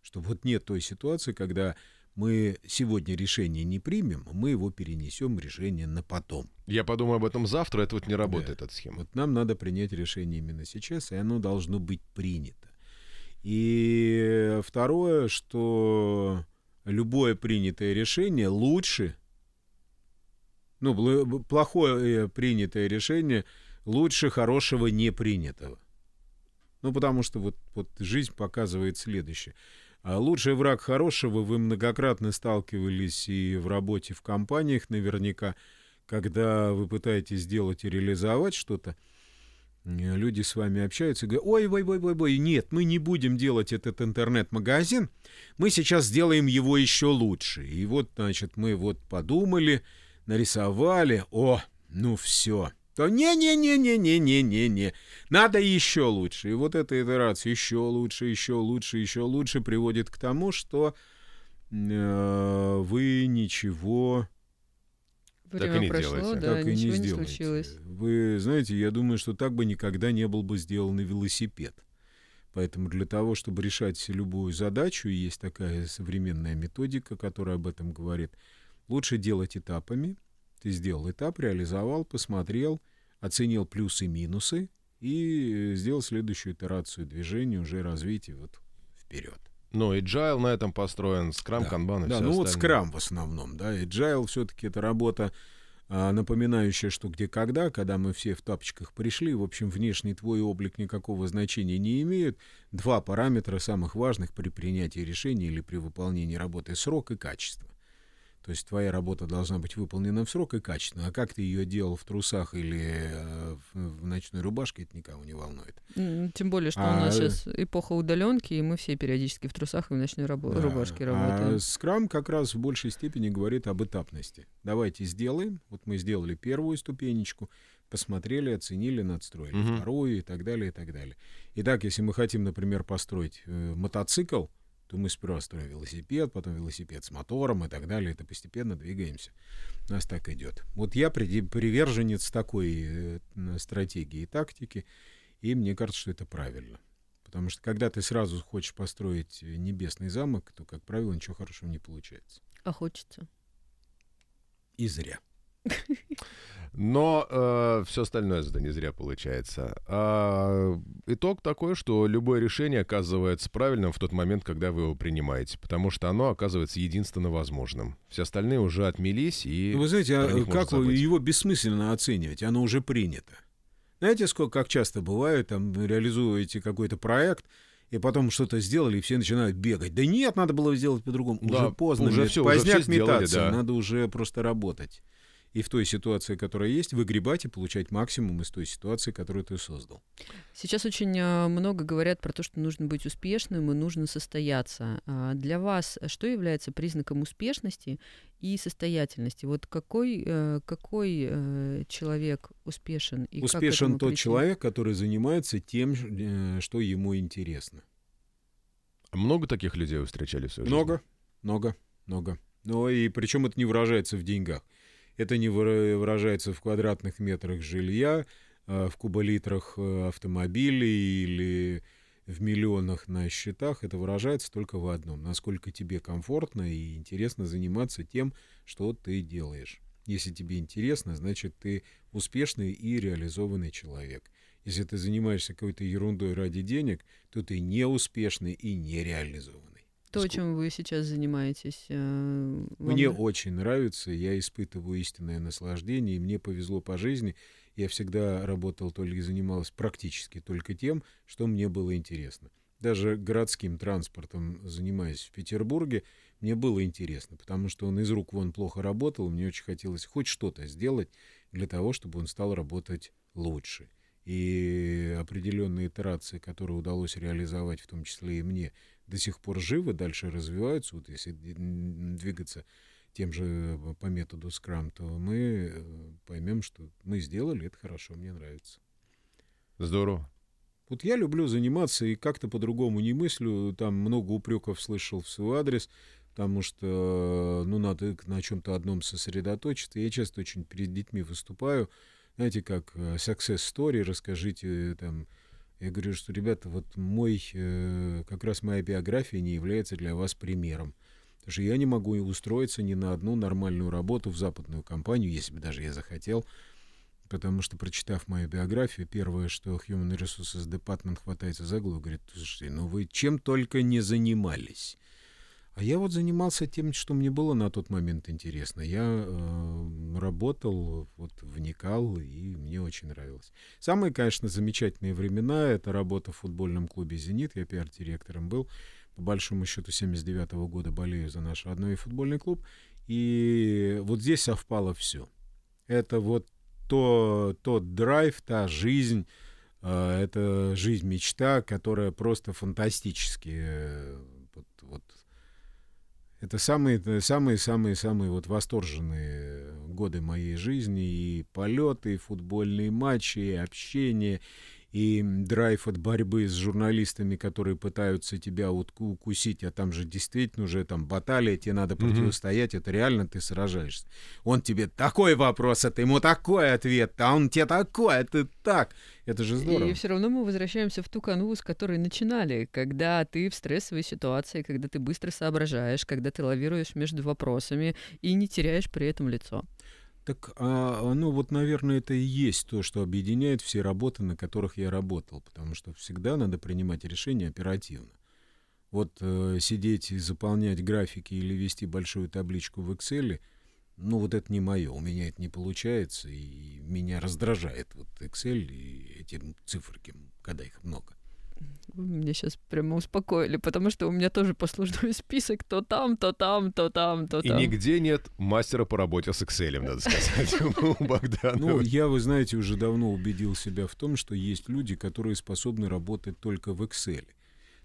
[SPEAKER 3] Что вот нет той ситуации, когда мы сегодня решение не примем, мы его перенесем решение на потом.
[SPEAKER 2] Я подумаю об этом завтра, это вот не работает, эта схема.
[SPEAKER 3] Вот нам надо принять решение именно сейчас, и оно должно быть принято. И второе, что любое принятое решение лучше, ну, плохое принятое решение лучше хорошего не принятого. Ну, потому что вот, вот жизнь показывает следующее. А лучший враг хорошего, вы многократно сталкивались и в работе в компаниях наверняка, когда вы пытаетесь сделать и реализовать что-то, люди с вами общаются и говорят, ой, ой, ой, ой, ой, нет, мы не будем делать этот интернет-магазин, мы сейчас сделаем его еще лучше. И вот, значит, мы вот подумали, нарисовали, о, ну все. То не-не-не-не-не-не-не-не, надо еще лучше. И вот эта итерация еще лучше, еще лучше, еще лучше приводит к тому, что э, вы ничего
[SPEAKER 4] Время
[SPEAKER 2] Так и не
[SPEAKER 4] прошло,
[SPEAKER 2] делаете.
[SPEAKER 4] да,
[SPEAKER 3] так и
[SPEAKER 4] ничего
[SPEAKER 3] не
[SPEAKER 4] не,
[SPEAKER 3] сделаете.
[SPEAKER 4] случилось.
[SPEAKER 3] Вы знаете, я думаю, что так бы никогда не был бы сделан и велосипед. Поэтому для того, чтобы решать любую задачу, есть такая современная методика, которая об этом говорит, лучше делать этапами. Ты сделал этап, реализовал, посмотрел, оценил плюсы и минусы и сделал следующую итерацию движения, уже развитие вот вперед.
[SPEAKER 2] Ну, agile на этом построен, скрам,
[SPEAKER 3] Да.
[SPEAKER 2] канбан и
[SPEAKER 3] Да,
[SPEAKER 2] всё
[SPEAKER 3] ну вот
[SPEAKER 2] остальное.
[SPEAKER 3] скрам в основном, да, agile все-таки это работа, а, напоминающая, что где когда, когда мы все в тапочках пришли, в общем, внешний твой облик никакого значения не имеют. Два параметра самых важных при принятии решения или при выполнении работы — срок и качество. То есть твоя работа должна быть выполнена в срок и качественно. А как ты ее делал в трусах или э, в, ночной рубашке, это никого не волнует.
[SPEAKER 4] Тем более, что у
[SPEAKER 3] А,
[SPEAKER 4] нас
[SPEAKER 3] э,
[SPEAKER 4] сейчас эпоха удаленки, и мы все периодически в трусах и в ночной рабо-
[SPEAKER 3] Да.
[SPEAKER 4] рубашке
[SPEAKER 3] А
[SPEAKER 4] работаем.
[SPEAKER 3] скрам как раз в большей степени говорит об этапности. Давайте сделаем. Вот мы сделали первую ступенечку, посмотрели, оценили, надстроили
[SPEAKER 2] Мгм.
[SPEAKER 3] вторую и так далее, и так далее. Итак, если мы хотим, например, построить э, мотоцикл, то мы сперва строим велосипед, потом велосипед с мотором и так далее. Это постепенно двигаемся. У нас так идет. Вот я приверженец такой э, стратегии и тактики, и мне кажется, что это правильно. Потому что когда ты сразу хочешь построить небесный замок, то, как правило, ничего хорошего не получается.
[SPEAKER 4] А хочется.
[SPEAKER 3] И зря.
[SPEAKER 2] Но все остальное это не зря получается. А, итог такой, что любое решение оказывается правильным в тот момент, когда вы его принимаете, потому что оно оказывается единственно возможным. Все остальные уже отмелись и...
[SPEAKER 3] Вы знаете, а как его бессмысленно оценивать? Оно уже принято. Знаете, сколько, как часто бывает, там реализуете какой-то проект, и потом что-то сделали, и все начинают бегать. Да нет, надо было сделать по-другому.
[SPEAKER 2] Да,
[SPEAKER 3] уже поздно.
[SPEAKER 2] уже
[SPEAKER 3] нет,
[SPEAKER 2] всё, уже
[SPEAKER 3] поздняк
[SPEAKER 2] все сделали,
[SPEAKER 3] метаться,
[SPEAKER 2] да.
[SPEAKER 3] надо уже просто работать. И в той ситуации, которая есть, выгребать и получать максимум из той ситуации, которую ты создал.
[SPEAKER 4] Сейчас очень а, много говорят про то, что нужно быть успешным и нужно состояться. А Для вас что является признаком успешности и состоятельности? Вот какой, э, какой э, человек успешен? И
[SPEAKER 3] Успешен тот
[SPEAKER 4] прийти?
[SPEAKER 3] человек, который занимается тем, э, что ему интересно.
[SPEAKER 2] Много таких людей вы встречали в своей жизни?
[SPEAKER 3] Много, много, много. Но и причем это не выражается в деньгах. Это не выра- выражается в квадратных метрах жилья, э, в куболитрах э, автомобилей или в миллионах на счетах, это выражается только в одном. Насколько тебе комфортно и интересно заниматься тем, что ты делаешь. Если тебе интересно, значит, ты успешный и реализованный человек. Если ты занимаешься какой-то ерундой ради денег, то ты неуспешный и нереализованный.
[SPEAKER 4] То, чем вы сейчас занимаетесь. Э,
[SPEAKER 3] мне вам... очень нравится, я испытываю истинное наслаждение, и мне повезло по жизни. Я всегда работал только и занимался практически только тем, что мне было интересно. Даже городским транспортом, занимаясь в Петербурге, мне было интересно, потому что он из рук вон плохо работал, мне очень хотелось хоть что-то сделать для того, чтобы он стал работать лучше. И определенные итерации, которые удалось реализовать, в том числе и мне, до сих пор живы, дальше развиваются. Вот если двигаться тем же по методу Scrum, то мы э, поймем, что мы сделали, это хорошо, мне нравится.
[SPEAKER 2] Здорово.
[SPEAKER 3] Вот я люблю заниматься и как-то по-другому не мыслю. Там много упреков слышал в свой адрес, потому что, ну, надо на чем-то одном сосредоточиться. Я часто очень перед детьми выступаю. Знаете, как э, success story, расскажите там, я говорю, что, ребята, вот мой, э, как раз моя биография не является для вас примером. Потому что я не могу устроиться ни на одну нормальную работу в западную компанию, если бы даже я захотел. Потому что, прочитав мою биографию, первое, что Human Resources Department хватается за голову, говорит, слушайте, ну вы чем только не занимались. А я вот занимался тем, что мне было на тот момент интересно. Я э, работал, вот вникал, и мне очень нравилось. Самые, конечно, замечательные времена — это работа в футбольном клубе «Зенит». Я пиар-директором был. По большому счету, 79 -го года болею за наш родной футбольный клуб. И вот здесь совпало все. Это вот то, тот драйв, та жизнь, э, это жизнь-мечта, которая просто фантастически э, это самые, самые, самые, самые вот восторженные годы моей жизни. И полеты, и футбольные матчи, и общение, и драйв от борьбы с журналистами, которые пытаются тебя вот укусить, а там же действительно уже там баталия, тебе надо противостоять, mm-hmm. это реально ты сражаешься. Он тебе такой вопрос, а ты ему такой ответ, а он тебе такой, а ты так. Это же здорово.
[SPEAKER 4] И все равно мы возвращаемся в ту канву, с которой начинали, когда ты в стрессовой ситуации, когда ты быстро соображаешь, когда ты лавируешь между вопросами и не теряешь при этом лицо.
[SPEAKER 3] Так, а, ну вот, наверное, это и есть то, что объединяет все работы, на которых я работал, потому что всегда надо принимать решения оперативно. Вот э, сидеть и заполнять графики или вести большую табличку в Excel, ну вот это не мое, у меня это не получается, и меня раздражает вот Excel и эти циферки, когда их много.
[SPEAKER 4] Вы меня сейчас прямо успокоили, потому что у меня тоже послужной список то там, то там, то там, то там.
[SPEAKER 2] И нигде нет мастера по работе с Excel, надо сказать, у Богдана.
[SPEAKER 3] Ну, я, вы знаете, уже давно убедил себя в том, что есть люди, которые способны работать только в Excel.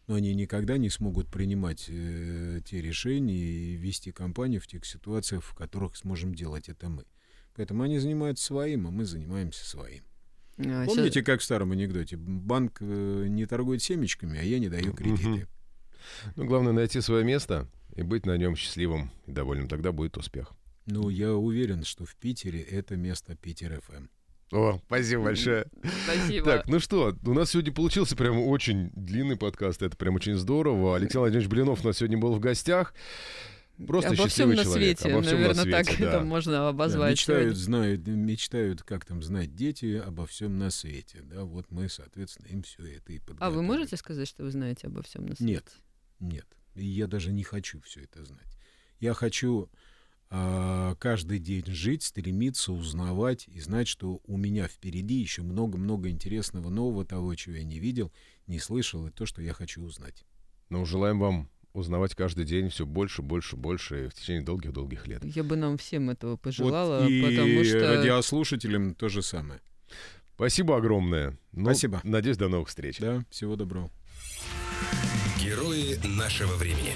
[SPEAKER 3] Но они никогда не смогут принимать э, те решения и вести компанию в тех ситуациях, в которых сможем делать это мы. Поэтому они занимаются своим, а мы занимаемся своим. А, Помните, сейчас... как в старом анекдоте? Банк э, не торгует семечками, а я не даю кредиты.
[SPEAKER 2] Ну, главное найти свое место и быть на нем счастливым и довольным. Тогда будет успех.
[SPEAKER 3] Ну, я уверен, что в Питере это место Питер ФМ.
[SPEAKER 2] О, спасибо большое.
[SPEAKER 4] Спасибо.
[SPEAKER 2] Так, ну что, у нас сегодня получился прям очень длинный подкаст. Это прям очень здорово. Алексей Владимирович Блинов у нас сегодня был в гостях. Просто
[SPEAKER 4] обо всем на
[SPEAKER 2] человек,
[SPEAKER 4] свете,
[SPEAKER 2] обо всем
[SPEAKER 4] наверное,
[SPEAKER 2] на свете,
[SPEAKER 4] так
[SPEAKER 2] да.
[SPEAKER 4] это можно обозвать.
[SPEAKER 3] Да, мечтают, знают, мечтают, как там знать дети обо всем на свете. Да, вот мы, соответственно, им все это и подготовили.
[SPEAKER 4] А вы можете сказать, что вы знаете обо всем на свете?
[SPEAKER 3] Нет, нет. И я даже не хочу все это знать. Я хочу э, каждый день жить, стремиться, узнавать и знать, что у меня впереди еще много-много интересного, нового, того, чего я не видел, не слышал, и то, что я хочу узнать.
[SPEAKER 2] Ну, желаем вам узнавать каждый день все больше, больше, больше в течение долгих-долгих лет.
[SPEAKER 4] Я бы нам всем этого пожелала,
[SPEAKER 3] вот и
[SPEAKER 4] потому что...
[SPEAKER 3] радиослушателям то же самое.
[SPEAKER 2] Спасибо огромное.
[SPEAKER 3] Ну, Спасибо.
[SPEAKER 2] Надеюсь, до новых встреч.
[SPEAKER 3] Да, всего доброго.
[SPEAKER 1] Герои нашего времени.